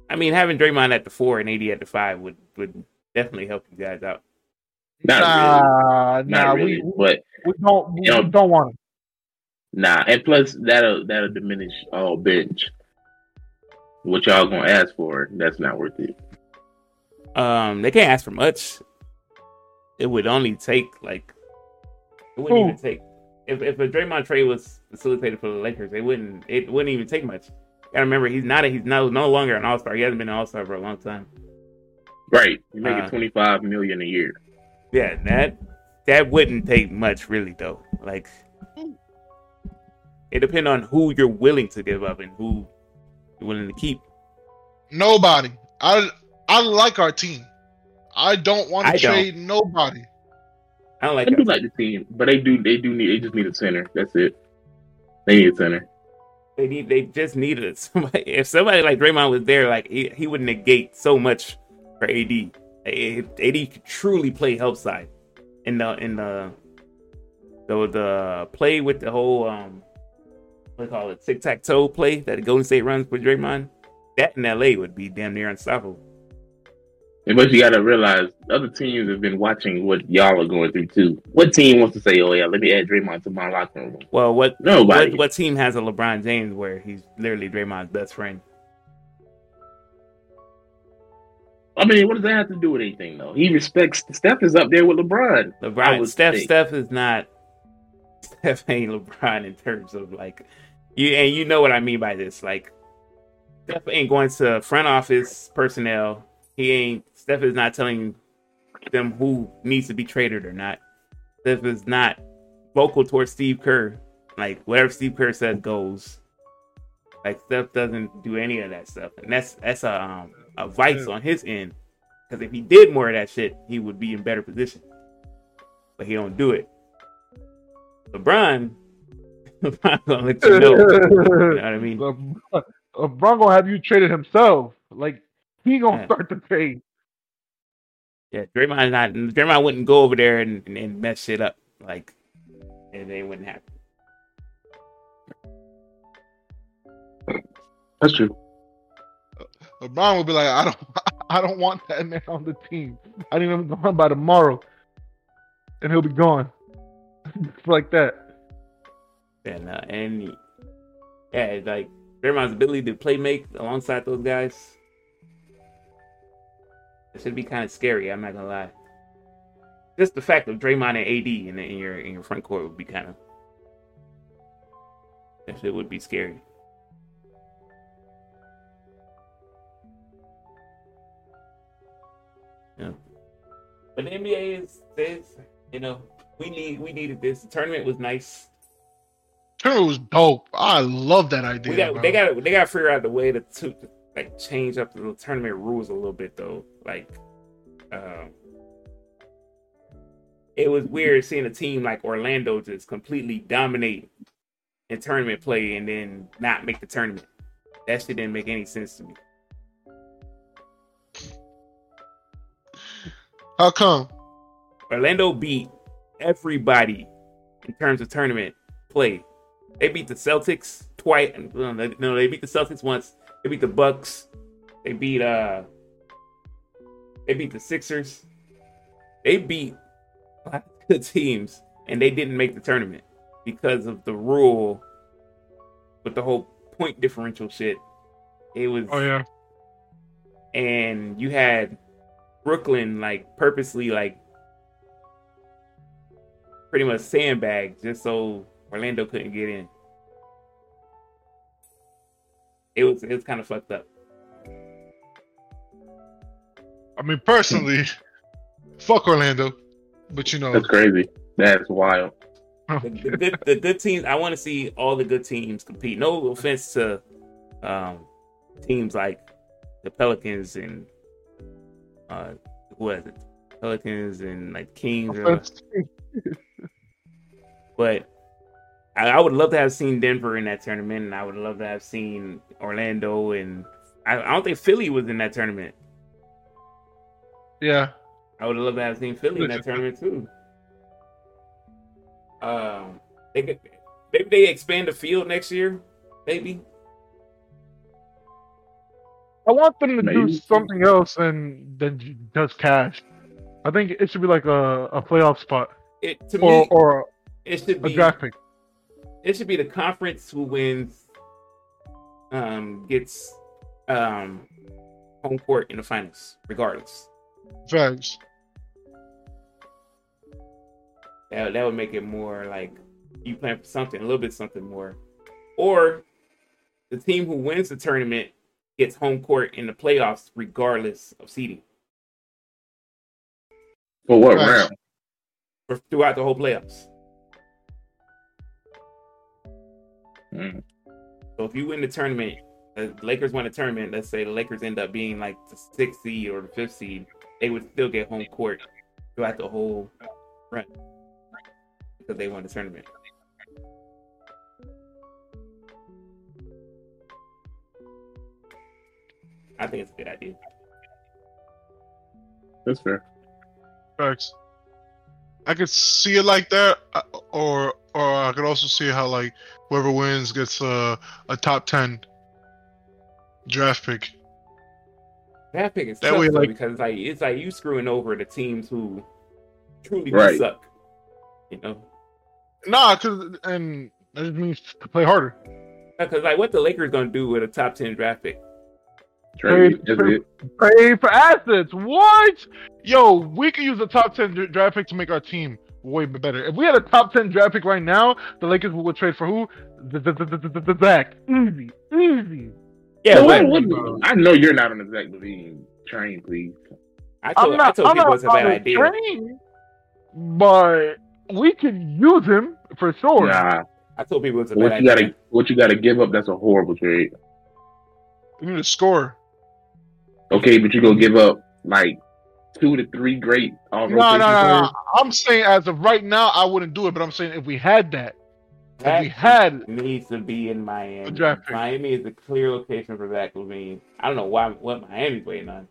I mean, having Draymond at the four and AD at the five would would definitely help you guys out. Not nah, really. nah, Not really. we, but we don't we You know- don't want him. nah. And plus, that'll that'll diminish all bench. What y'all gonna ask for? That's not worth it. Um, they can't ask for much. It would only take like it wouldn't Who? even take if if a Draymond trade was facilitated for the Lakers, it wouldn't it wouldn't even take much. You gotta remember he's not a, he's no no longer an all star. He hasn't been an all star for a long time. Right. You making Uh, twenty five million a year. Yeah, that that wouldn't take much really though. Like mm. it depends on who you're willing to give up and who you're willing to keep. Nobody. I I like our team. I don't want I to don't. trade nobody. I don't like I do that. like the team, but they do they do need they just need a center. That's it. They need a center. They need they just needed *laughs* somebody. If somebody like Draymond was there, like he, he would negate so much for AD. A- AD could truly play help side in the in the the the play with the whole um what do you call it tic tac toe play that Golden State runs with Draymond. That in LA would be damn near unstoppable. But you gotta realize other teams have been watching what y'all are going through too. What team wants to say, "Oh yeah, let me add Draymond to my locker room"? Well, what Nobody. what, what team has a LeBron James where he's literally Draymond's best friend? I mean, what does that have to do with anything though? He respects Steph is up there with LeBron. LeBron, Steph, think. Steph is not *laughs* Steph ain't LeBron in terms of like you and you know what I mean by this. Like Steph ain't going to front office personnel. He ain't Steph is not telling them who needs to be traded or not. Steph is not vocal towards Steve Kerr. Like whatever Steve Kerr says goes. Like Steph doesn't do any of that stuff, and that's that's a um, a vice on his end. Because if he did more of that shit, he would be in better position. But he don't do it. LeBron, *laughs* LeBron gonna let you know. you know what I mean? Le- *laughs* LeBron gonna have you traded himself. Like he gonna Yeah. start the trade. Yeah, Draymond not Draymond wouldn't go over there and, and mess shit up. Like, and it wouldn't happen. That's true. LeBron will be like, I don't, *laughs* I don't want that man on the team. I need him gone by tomorrow, and he'll be gone. It's *laughs* like that. And uh, and yeah, like Draymond's ability to play make alongside those guys. It should be kind of scary. I'm not gonna lie. Just the fact of Draymond and AD in, in your in your front court would be kind of that shit would be scary. Yeah, but the NBA is is you know we need we needed this. The tournament was nice. Tournament was dope. I love that idea. We got bro. they got they got to figure out the way to, to like change up the tournament rules a little bit though. Like, um, it was weird seeing a team like Orlando just completely dominate in tournament play and then not make the tournament. That shit didn't make any sense to me. How come? Orlando beat everybody in terms of tournament play. They beat the Celtics twice. No, no, they beat the Celtics once. They beat the Bucks. They beat uh. They beat the Sixers. They beat a lot of good teams, and they didn't make the tournament because of the rule with the whole point differential shit. It was Oh yeah. and you had Brooklyn like purposely like pretty much sandbag just so Orlando couldn't get in. It was it was kind of fucked up. I mean, personally, *laughs* fuck Orlando, but you know, That's crazy. That's wild. *laughs* The, the good the good teams I want to see all the good teams compete. No offense to um teams like the Pelicans and uh who was it? Pelicans and like Kings or *laughs* But I, I would love to have seen Denver in that tournament, and I would love to have seen Orlando, and I, I don't think Philly was in that tournament. yeah. I would love to have seen Philly in that tournament too. Um, they could maybe they expand the field next year, maybe. I want them to do something else than than just cash. I think it should be like a, a playoff spot It to or me, or it should a be draft pick. it should be the conference who wins um gets um home court in the finals, regardless. Facts. That that would make it more like you playing for something, a little bit something more. Or the team who wins the tournament gets home court in the playoffs, regardless of seeding, For what Facts. round? for throughout the whole playoffs. Mm. So if you win the tournament, the Lakers win the tournament. Let's say the Lakers end up being like the sixth seed or the fifth seed, they would still get home court throughout the whole run because they won the tournament. I think it's a good idea. That's fair. Facts. I could see it like that, uh, or or I could also see how like whoever wins gets a a top ten draft pick. Draft pick is That tough way, like- because like it's like you screwing over the teams who truly Right. suck. You know, Nah, cause and that just means to play harder. because like what the Lakers gonna do with a top ten draft pick? Trade. Trade- trade- for assets. What? Yo, we could use a top ten draft pick to make our team way better. If we had a top ten draft pick right now, the Lakers would trade for who? Zach. Easy, easy. Yeah, So but what- what- I know you're not on the Zach LaVine train, please. I told, I'm not. I told I'm people not it's a bad idea. train, but we could use him for sure. Nah. I told people it's a bad What you idea. gotta what you gotta give up, that's a horrible trade. We need a score. Okay, but you're gonna give up like two to three great all No, no, no, no. I'm saying as of right now, I wouldn't do it. But I'm saying if we had that, if That we had needs to be in Miami. Draft. Miami is a clear location for Zach LaVine. I don't know why what Miami's waiting on,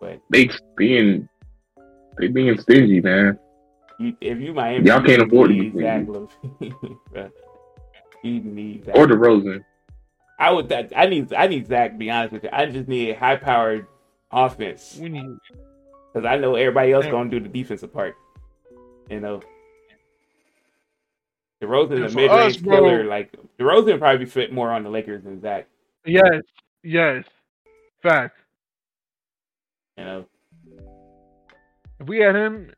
but They being they being stingy, man. you, if you Miami, Y'all can't afford to need be Zach stingy. Levine. *laughs* you need Zach. Or DeRozan. I would. That I need. I need Zach. To be honest with you, I just need high powered offense we need because I know everybody else gonna do the defensive part. You know. DeRozan Yeah, is a mid range killer. Like DeRozan probably fit more on the Lakers than Zach. Yes, yes. Fact. You know. If we had him,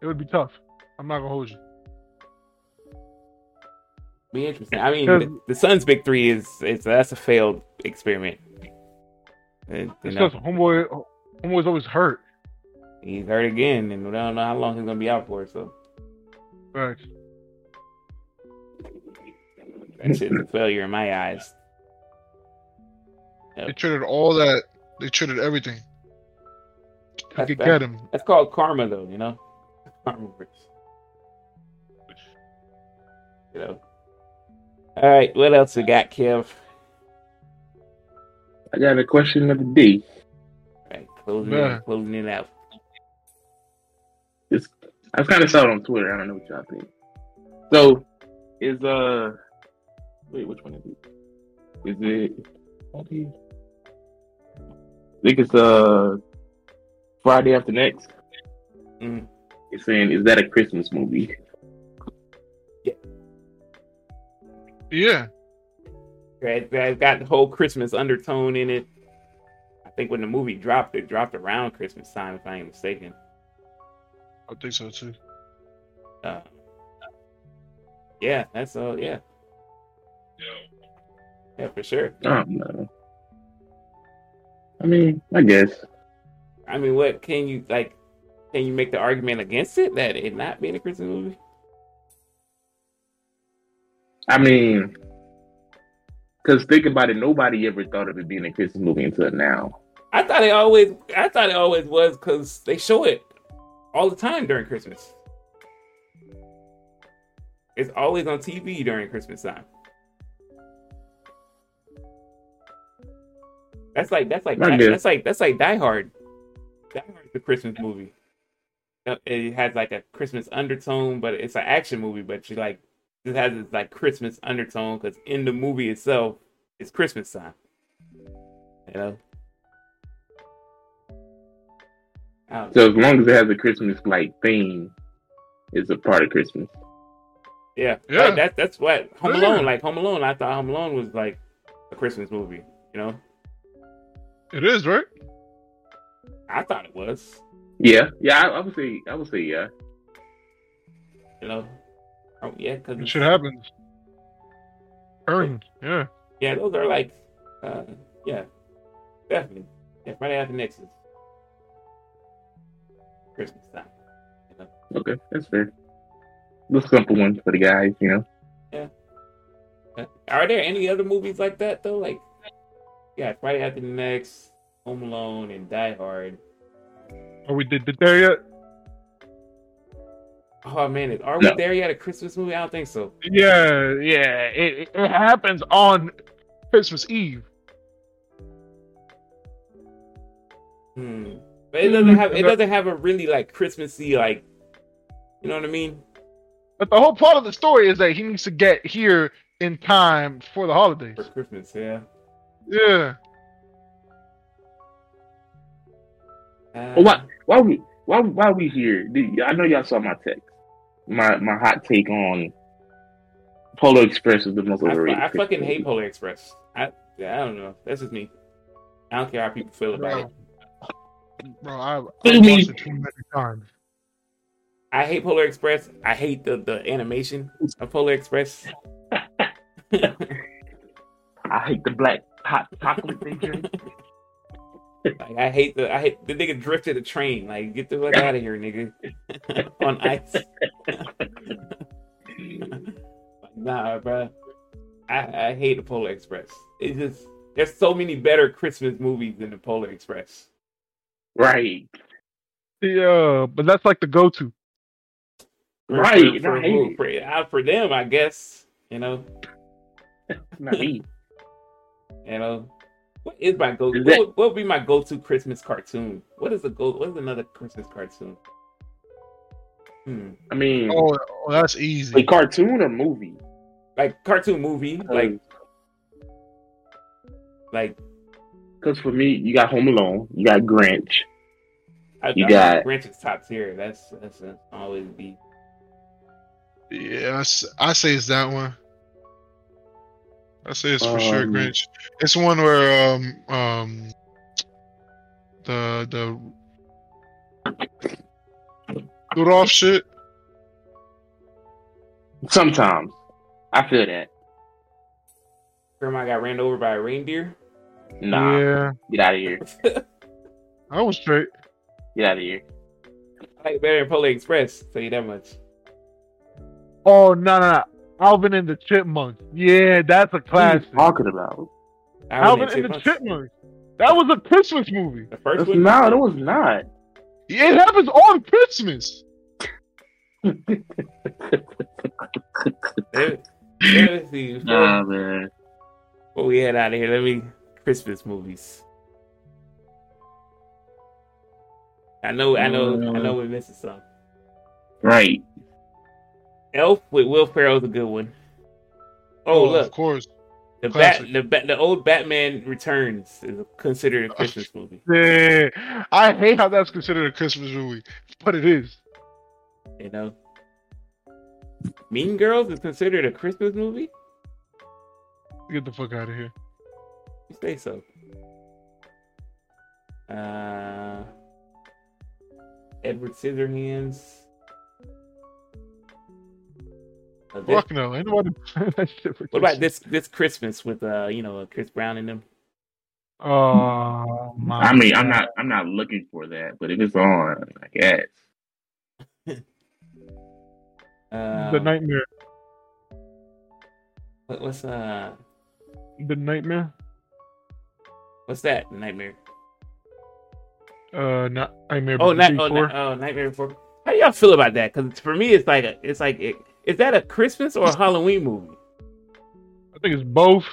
it would be tough. I'm not gonna hold you. Be interesting. I mean, the, the Suns' big three is it's that's a failed experiment. It's because homeboy, homeboy's always hurt. he's hurt again, and we don't know how long he's gonna be out for. So Facts. that shit's a failure in my eyes. they traded all that. They traded everything. to That's get him. That's called karma, though. You know, *laughs* karma works. You know. All right, what else we got, Kev? I got a question of the day. All right, closing Yeah. it, closing it out. I kind of saw it on Twitter. I don't know what y'all think. So, is uh, wait, which one is it? Is it? I think it's uh Friday after next. Mhm. It's saying, is that a Christmas movie? Yeah. It, it got the whole Christmas undertone in it. I think when the movie dropped, it dropped around Christmas time, if I ain't mistaken. I think so too. Uh, yeah, that's all. yeah, yeah, for sure. I don't know. I mean, I guess. I mean, what can you like? Can you make the argument against it that it not being a Christmas movie? I mean, because think about it, nobody ever thought of it being a Christmas movie until now. I thought it always, I thought it always was because they show it all the time during Christmas. It's always on TV during Christmas time. That's like that's like that's like that's like Die Hard. Die Hard's a Christmas movie. It has like a Christmas undertone, but it's an action movie. But you like it has this like Christmas undertone because in the movie itself, it's Christmas time. You know. Know. So as long as it has a Christmas like theme, it's a part of Christmas. Yeah, Yeah. Like, that that's what Home Yeah. Alone. Like Home Alone, I thought Home Alone was like a Christmas movie. You know, It is, right? I thought it was. Yeah, yeah, I, I would say, I would say, yeah. You know, oh yeah, because That shit happens. Earn. Yeah. yeah, those are like, uh, yeah, definitely. Yeah, Friday after next is Christmas time. Okay, that's fair. The simple one for the guys, you know. Yeah. Are there any other movies like that though? Like, yeah, Friday after next, Home Alone, and Die Hard. Are we did, did there yet? Oh man, are we No. there yet? A Christmas movie? I don't think so. Yeah, yeah. It, it, it happens on Christmas Eve. Hmm. But it doesn't have it doesn't have a really like Christmassy like you know what I mean? But the whole part of the story is that he needs to get here in time for the holidays. For Christmas, yeah. Yeah. Uh, Well, why, why we, why, why we here? I know y'all saw my text, my my hot take on Polar Express is the most I, overrated. I fucking hate movie. Polar Express. I yeah, I don't know. That's just me. I don't care how people feel about it. Bro, I, I you mean? watched it too many times. I hate Polar Express. I hate the, the animation of Polar Express. *laughs* I hate the black hot chocolate they drink. Like I hate the I hate the nigga drifted a train. Like get the fuck out of here, nigga. *laughs* On ice. *laughs* Nah, bro. I, I hate the Polar Express. It's just there's so many better Christmas movies than the Polar Express. Right, Yeah, but that's like the go-to. Right, For, I hate for, for, uh, for them, I guess. You know. *laughs* not me. You know. What is my go? Is What, that- would- what would be my go-to Christmas cartoon? What is a go? What is another Christmas cartoon? Hmm. I mean, Oh, oh that's easy. a cartoon or movie? Like cartoon movie, like like because for me, you got Home Alone, you got Grinch. I, You I got- Grinch is top tier. That's that's a, always be. Yeah, I say it's that one. I say it's for sure Um, Grinch. It's one where um um the the Rudolph shit. Sometimes I feel that. Grandma got ran over by a reindeer. Nah, Yeah, get out of here. *laughs* I was straight. Get out of here. I like it better than Polar Express. Tell you that much. Oh no no no! Alvin and the Chipmunks. Yeah, that's a What are classic. you talking about? Alvin and the Chipmunks. That was a Christmas movie. The first That's one. not. It was not. It happens on Christmas. Let- Let's see. Before, Nah, man. before we had out of here, let me Christmas movies. I know, I know, I know we're missing some. Right. Elf with Will Ferrell's a good one. Oh, of look, of course. the bat, the bat, the old Batman Returns is considered a Christmas movie. Yeah, I hate how that's considered a Christmas movie, but it is. You know, Mean Girls is considered a Christmas movie. Get the fuck out of here. You say so. Uh, Edward Scissorhands. This- Fuck no, ain't nobody *laughs* playing that shit for what about this this Christmas with uh you know Chris Brown and them? Oh my! I mean, I'm not I'm not looking for that, but if it's on, I guess. *laughs* Uh, the nightmare. what, what's uh The nightmare. what's that The Nightmare? Uh, not nightmare. Oh, night, Before. oh, Ni- oh, Nightmare Before. How y'all feel about that? Because for me, it's like a, it's like it, is that a Christmas or a Halloween movie? I think it's both.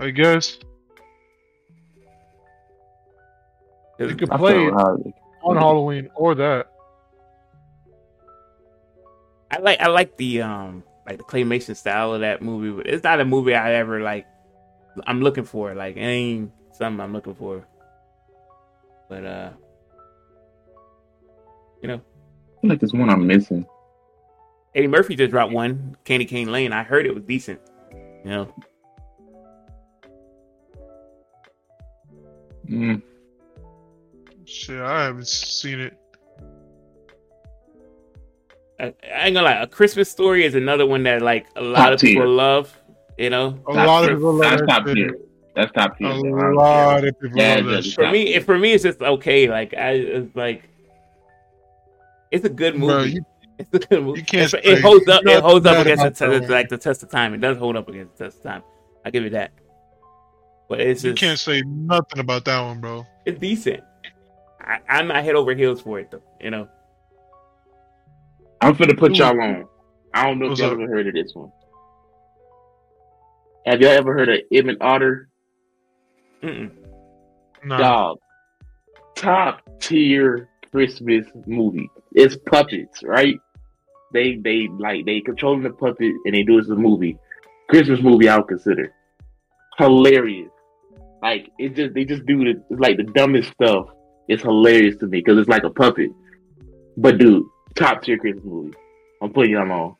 I guess you could play it on Halloween or that. I like I like the um like the claymation style of that movie, but it's not a movie I ever like. I'm looking for like it ain't something I'm looking for. But uh, you know, I feel like there's one I'm missing. Eddie Murphy just dropped one, Candy Cane Lane. I heard it was decent. You know, Mm, Shit, I haven't seen it. I, I ain't gonna lie. A Christmas Story is another one that like a lot Top of people tier. love. You know, A That's lot of people love That's top tier. That's top tier. A I don't lot of people Yeah, love that for me, it, for me, it's just okay. Like I, it's like, it's a good movie. Bro, you, It's a good movie. You can't It, it holds up. It holds up against the, about that te- one. like the test of time. It does hold up against the test of time. I give it that. But it's you just can't say nothing about that one, bro. it's decent. I, I'm not head over heels for it though. You know, I'm finna put Ooh. y'all on. I don't know if y'all up? ever heard of this one. Have y'all ever heard of Emmett Otter? Mm-mm. Nah. Dog. Top tier Christmas movie. It's puppets, right? They they like they controlling the puppet and they do it as a movie. Christmas movie I would consider. Hilarious. Like it just they just do the it's like the dumbest stuff. It's hilarious to me because it's like a puppet. But dude, top tier Christmas movie. I'm putting y'all on.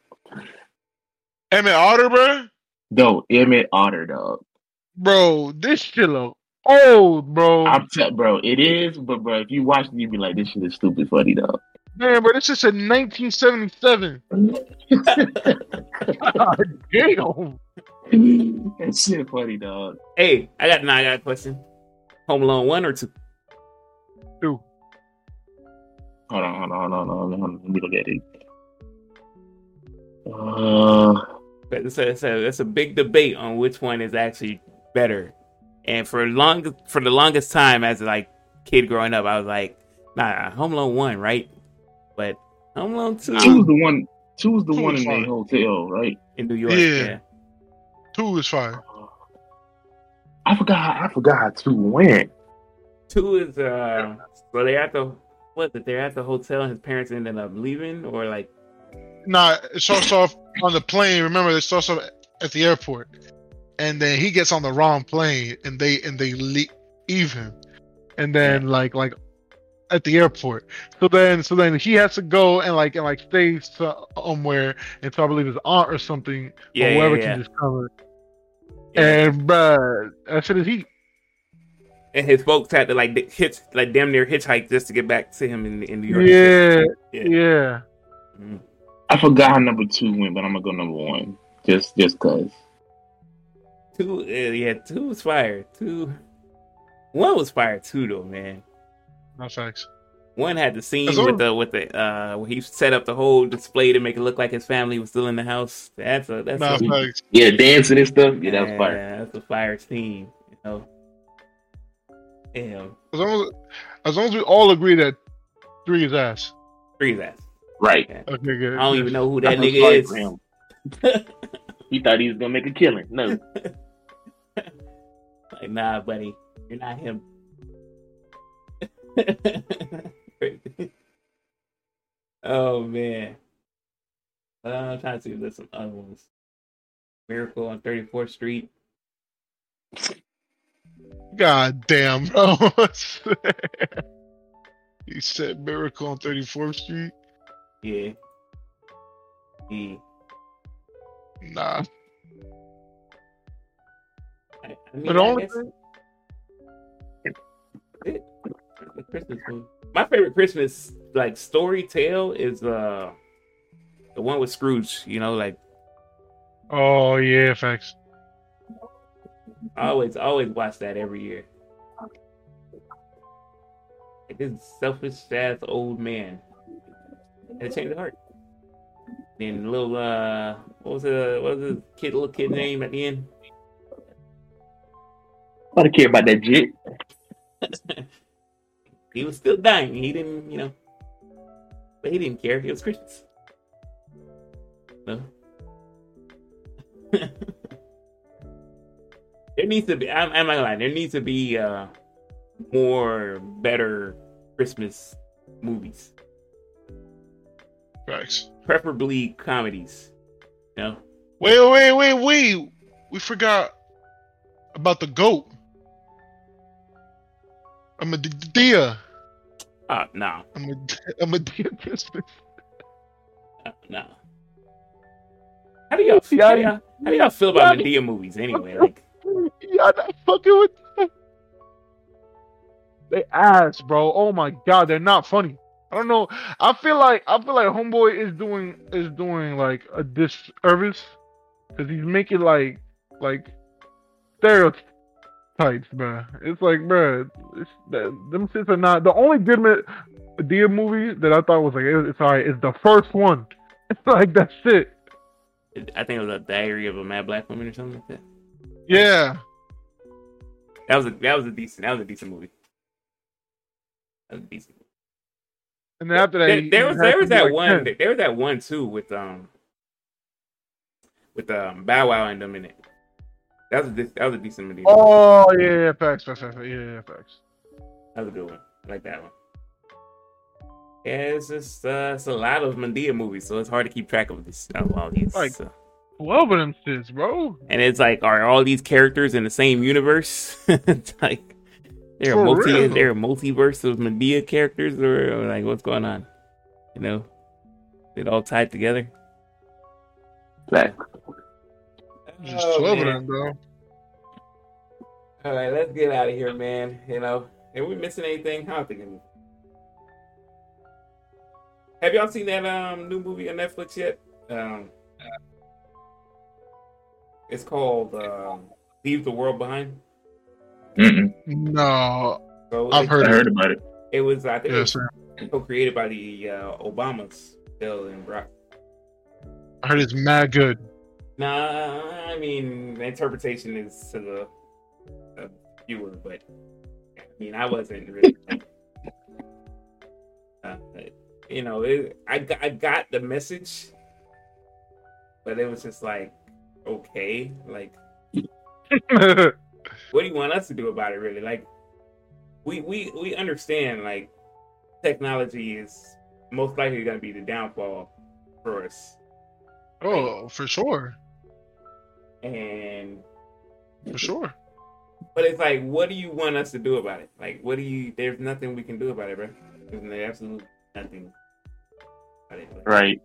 Emmett Otter, bro. No, Emmett Otter, dog. Bro, this shit look old, bro. I'm t- bro, it is, but bro, if you watch it, you be like, this shit is stupid funny, dog. Man, bro, this is in 1977. *laughs* God damn. that shit funny, dog. Hey, I got now. I got a question. Home Alone one or two? Dude, Hold on, hold on, hold on, hold on, hold on. Let me look at it. Uh, But It's a, it's a it's a big debate on which one is actually better. And for long for the longest time, as like kid growing up, I was like, nah, Home Alone one, right? But Home Alone two two was the one. Two was the Two one was in the hotel, right? in New York. Yeah. Yeah. two is fire. I forgot. I forgot how two went. Two is uh, so they at the what? That they're at the hotel and his parents ended up leaving, or like Nah, it starts off on the plane. Remember, it starts off at the airport, and then he gets on the wrong plane, and they and they leave him, and then like like at the airport. So then so then he has to go and like and like stay somewhere and until I believe his aunt or something yeah, or whoever yeah. can just cover. Yeah. And bruh, that shit is heat. and his folks had to like di- hitch like damn near hitchhike just to get back to him in in New York. Yeah, Yeah. yeah. Mhm. I forgot how number two went, but I'm gonna go number one. Just, just cause. Two, uh, yeah, two was fire. Two, one was fire too, though, man. No facts. One had the scene with the with the uh where he set up the whole display to make it look like his family was still in the house. That's a that's No a, facts. Yeah, dancing and stuff. Yeah, that was fire. Yeah, that's a fire scene. You know. Damn, As long as, as long as we all agree that three is ass. freeze ass. Right. Okay, good. I don't even know who that I feel nigga is. He thought he was gonna make a killing. No. *laughs* like, nah, buddy, you're not him. *laughs* oh man. Uh, I'm trying to see if there's some other ones. Miracle on 34th Street. God damn, bro. *laughs* he said Miracle on 34th Street? Yeah. Yeah. Nah. I, I mean, But only guess thing, it, the Christmas movie. My favorite Christmas like story tale is uh the one with Scrooge. You know, like oh yeah, facts. I always always watch that every year. Like this selfish ass old man. And it changed the heart. Then little uh what was the what was the kid little kid name at the end? I don't care about that jit. *laughs* he was still dying. He didn't, you know. But he didn't care. He was Christmas. No. *laughs* there needs to be. I'm, I'm not gonna lie. There needs to be uh, more better Christmas movies, Facts. preferably comedies. You know, Wait, wait, wait, wait. We forgot about the goat. I'm a Dia. Uh, no, I'm a *laughs* I'm a Dia Christmas. uh, no. How do y'all, Yeah, how do y'all, how do y'all feel about yeah. Madea movies anyway? Like, Y'all not fucking with that. They ass, bro. Oh my god, they're not funny. I don't know. I feel like I feel like Homeboy is doing is doing like a disservice because he's making like like stereotypes, bruh. It's like, bruh, it's, them shits are not the only good movie that I thought was like it, it's alright. It's the first one. *laughs* It's like that's it. I think it was a Diary of a Mad Black Woman or something like that. Yeah, That was a that was a decent that was a decent movie. That was a decent. Movie. and then after that, There, there was there was that like one 10. there was that one too with um with um Bow Wow and them in it. That was a, that was a decent movie. Oh yeah, yeah, facts, facts, facts, yeah, yeah, facts. That was a good one. I like that one. Yeah, it's just uh, it's a lot of Madea movies, so it's hard to keep track of this. Of all these, Like- so. Twelve of them shits, bro. and it's like, are all these characters in the same universe? *laughs* it's like they're a For multi, real. they're a multiverse of Madea characters, or, or like what's going on? You know, it all tied together. Like, Just Oh, twelve of man. bro. All right, let's get out of here, man. You know, are we missing anything? I don't think. we- Have y'all seen that um new movie on Netflix yet? Um, it's called um, "Leave the World Behind." mm-mm. No, So I've it, heard I heard about it. it was. I think Yeah, it was co-created by the uh, Obamas, Bill and Brock. I heard it's mad good. Nah, I mean the interpretation is to the, the viewer, but I mean I wasn't really. uh, you know, it, I got- I got the message, but it was just like, okay, like *laughs* what do you want us to do about it? Really, like we we we understand like technology is most likely going to be the downfall for us, oh, for sure, and for sure. But it's like, what do you want us to do about it? Like, what do you? There's nothing we can do about it, bro. There's absolutely nothing. About it. Like, Right.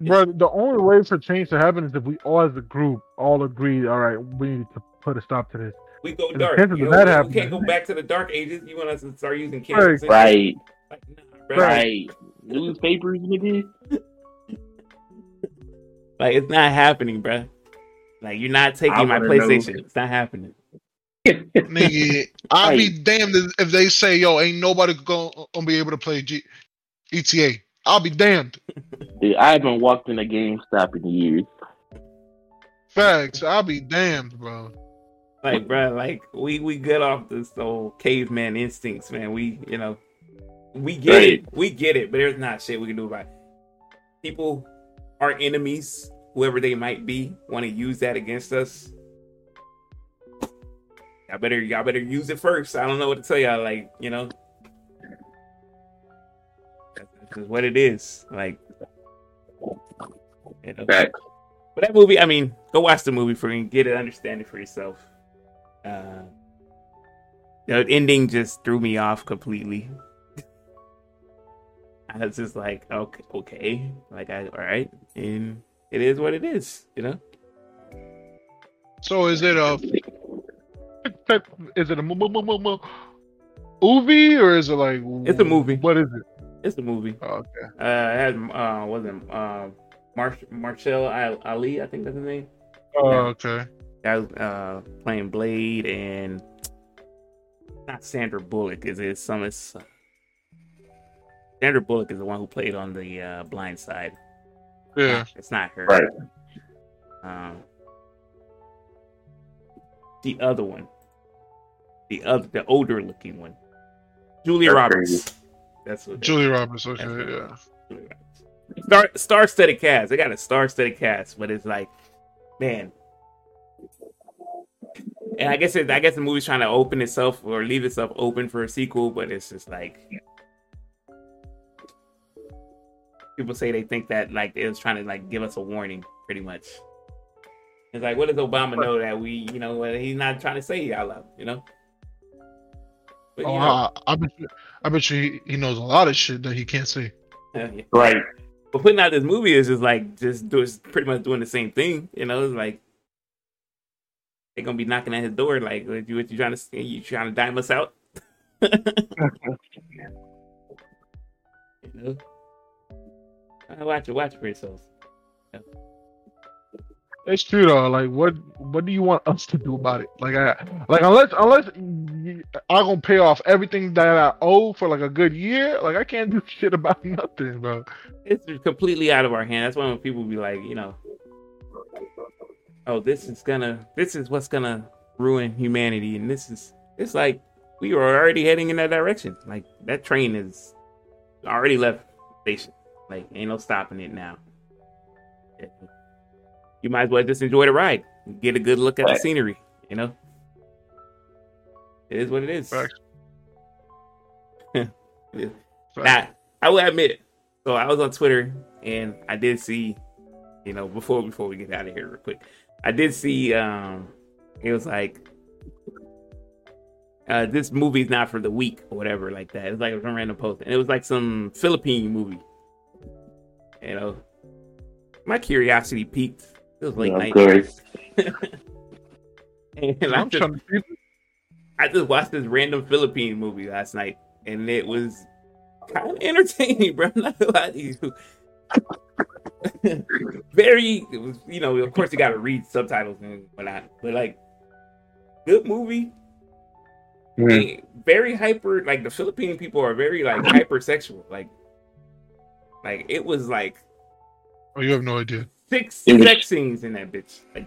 Bro, the only way for change to happen is if we all as a group all agree, all right, we need to put a stop to this. We go The dark. You know, that we, we happening- can't go back to the dark ages. You want us to start using candles? and- Right. Like, nah. Right. Newspapers, nigga. Like, it's not happening, bro. Like, you're not taking my wanna know- PlayStation. It's not happening. Nigga, *laughs* I'd be damned if, if they say, "Yo, ain't nobody gonna, gonna be able to play G- ETA." I'll be damned. Dude, I haven't walked in a GameStop in years. Facts. I'll be damned, bro. Like, bro, like we we good off this old caveman instincts, man. We, you know, we get Right. it, we get it, but there's not shit we can do about it. People, are enemies, whoever they might be, want to use that against us. Y'all better, y'all better use it first. I don't know what to tell y'all. Like, you know, that's, just what it is. Like, You know? But that movie, I mean, go watch the movie for you, get it, understand it for yourself. Uh, the ending just threw me off completely. *laughs* I was just like, okay, okay, like I, all right, and it is what it is, you know. So is it a is it a mo- mo- mo- mo- mo- movie or is it like It's a movie. What is it? It's a movie. Oh, okay. Uh, it had uh, wasn't uh, Mar- Marshall Al- Ali, I think that's his name. Oh, Yeah. okay. That was uh, playing Blade and not Sandra Bullock. Is it some? It's, Sandra Bullock is the one who played on the uh, Blind Side. Yeah. It's not her. Right. Um, the other one, the other, the older looking one, Julia That's Roberts. crazy. That's what. Julie Roberts. Okay. That's Yeah. Julia Roberts. Star star studded cast. They got a star studded cast, but it's like, man. And I guess it, I guess the movie's trying to open itself or leave itself open for a sequel, but it's just like people say they think that like it was trying to like give us a warning, pretty much. It's like, what does Obama know that we, you know, he's not trying to say out loud, you know? But, Oh, you know, I, I bet you, I bet you he, he knows a lot of shit that he can't say. *laughs* yeah. Right. But putting out this movie is just like just do pretty much doing the same thing. You know, it's like they're gonna be knocking at his door. Like, what you, what you trying to say? You trying to dime us out? *laughs* *laughs* you know, Uh, watch it. Watch it for yourselves. It's true though. Like, what what do you want us to do about it? Like, I like unless unless I'm gonna pay off everything that I owe for like a good year. Like, I can't do *laughs* shit about nothing, bro. It's completely out of our hand. That's why when people be like, you know, oh, this is gonna, this is what's gonna ruin humanity, and this is, it's like we are already heading in that direction. Like that train is already left the station. Like ain't no stopping it now. You might as well just enjoy the ride, get a good look at the scenery. You know, it is what it is. Facts. *laughs* It is. Now, I will admit, so I was on Twitter and I did see, you know, before before we get out of here real quick, I did see um it was like uh this movie's not for the week or whatever like that. It's like a random post. And it was like some Philippine movie. You know. My curiosity piqued. It was late Yeah, of night. course. *laughs* and I I'm just, trying to see. I just watched this random Philippine movie last night, and it was kind of entertaining, bro. *laughs* I'm not gonna lie to you. *laughs* Very, it was, you know, of course you got to read subtitles and whatnot, but like, good movie. Mhm. Very hyper, like the Philippine people are very like hypersexual. Like, like it was like Oh, you have no idea. six It was- sex scenes in that bitch. Like,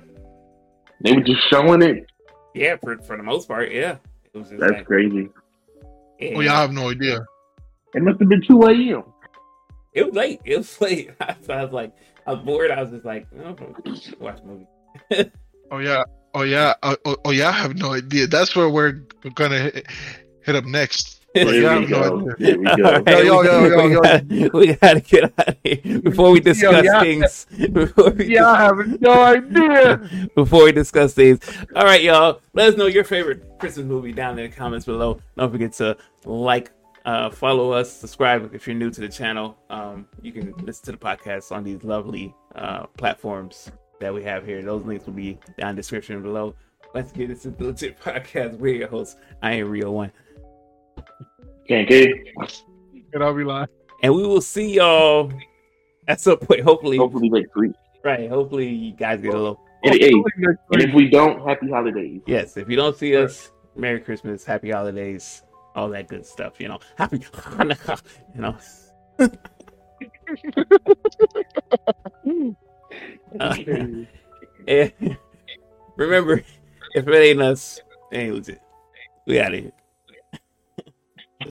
They were just showing it. yeah, for for the most part, yeah. It was just That's like, crazy. Oh, yeah, I have no idea. It must have been 2 a.m. It was late. It was *laughs* late. *laughs* So I was like, I was bored. I was just like, oh, watch a movie. *laughs* Oh yeah. Oh yeah. Oh, oh, oh, yeah. I have no idea. That's where we're gonna hit, hit up next. Here yeah, we go. Here we go. All right, Yo, yo, yo, we, yo, yo. gotta, we gotta get out of here before we discuss yeah. things. *laughs* Before we, Yeah, I have no idea. *laughs* before we discuss things. All right, y'all. Let us know your favorite Christmas movie down in the comments below. Don't forget to like, uh, follow us, subscribe if you're new to the channel. Um, you can listen to the podcast on these lovely uh, platforms that we have here. Those links will be down in the description below. Let's get into the LeJit *laughs* podcast. We're your hosts. I am Rio One, Can't get And I'll be lying. and we will see y'all at some point. Hopefully, Hopefully next week. right? Hopefully, you guys get a little. And, hey, and if we don't, happy holidays. Yes, if you don't see us, Merry Christmas, Happy Holidays, all that good stuff. You know, Happy Hanukkah. You know. Uh, *laughs* *laughs* and remember, if it ain't us, it ain't legit. We out of here.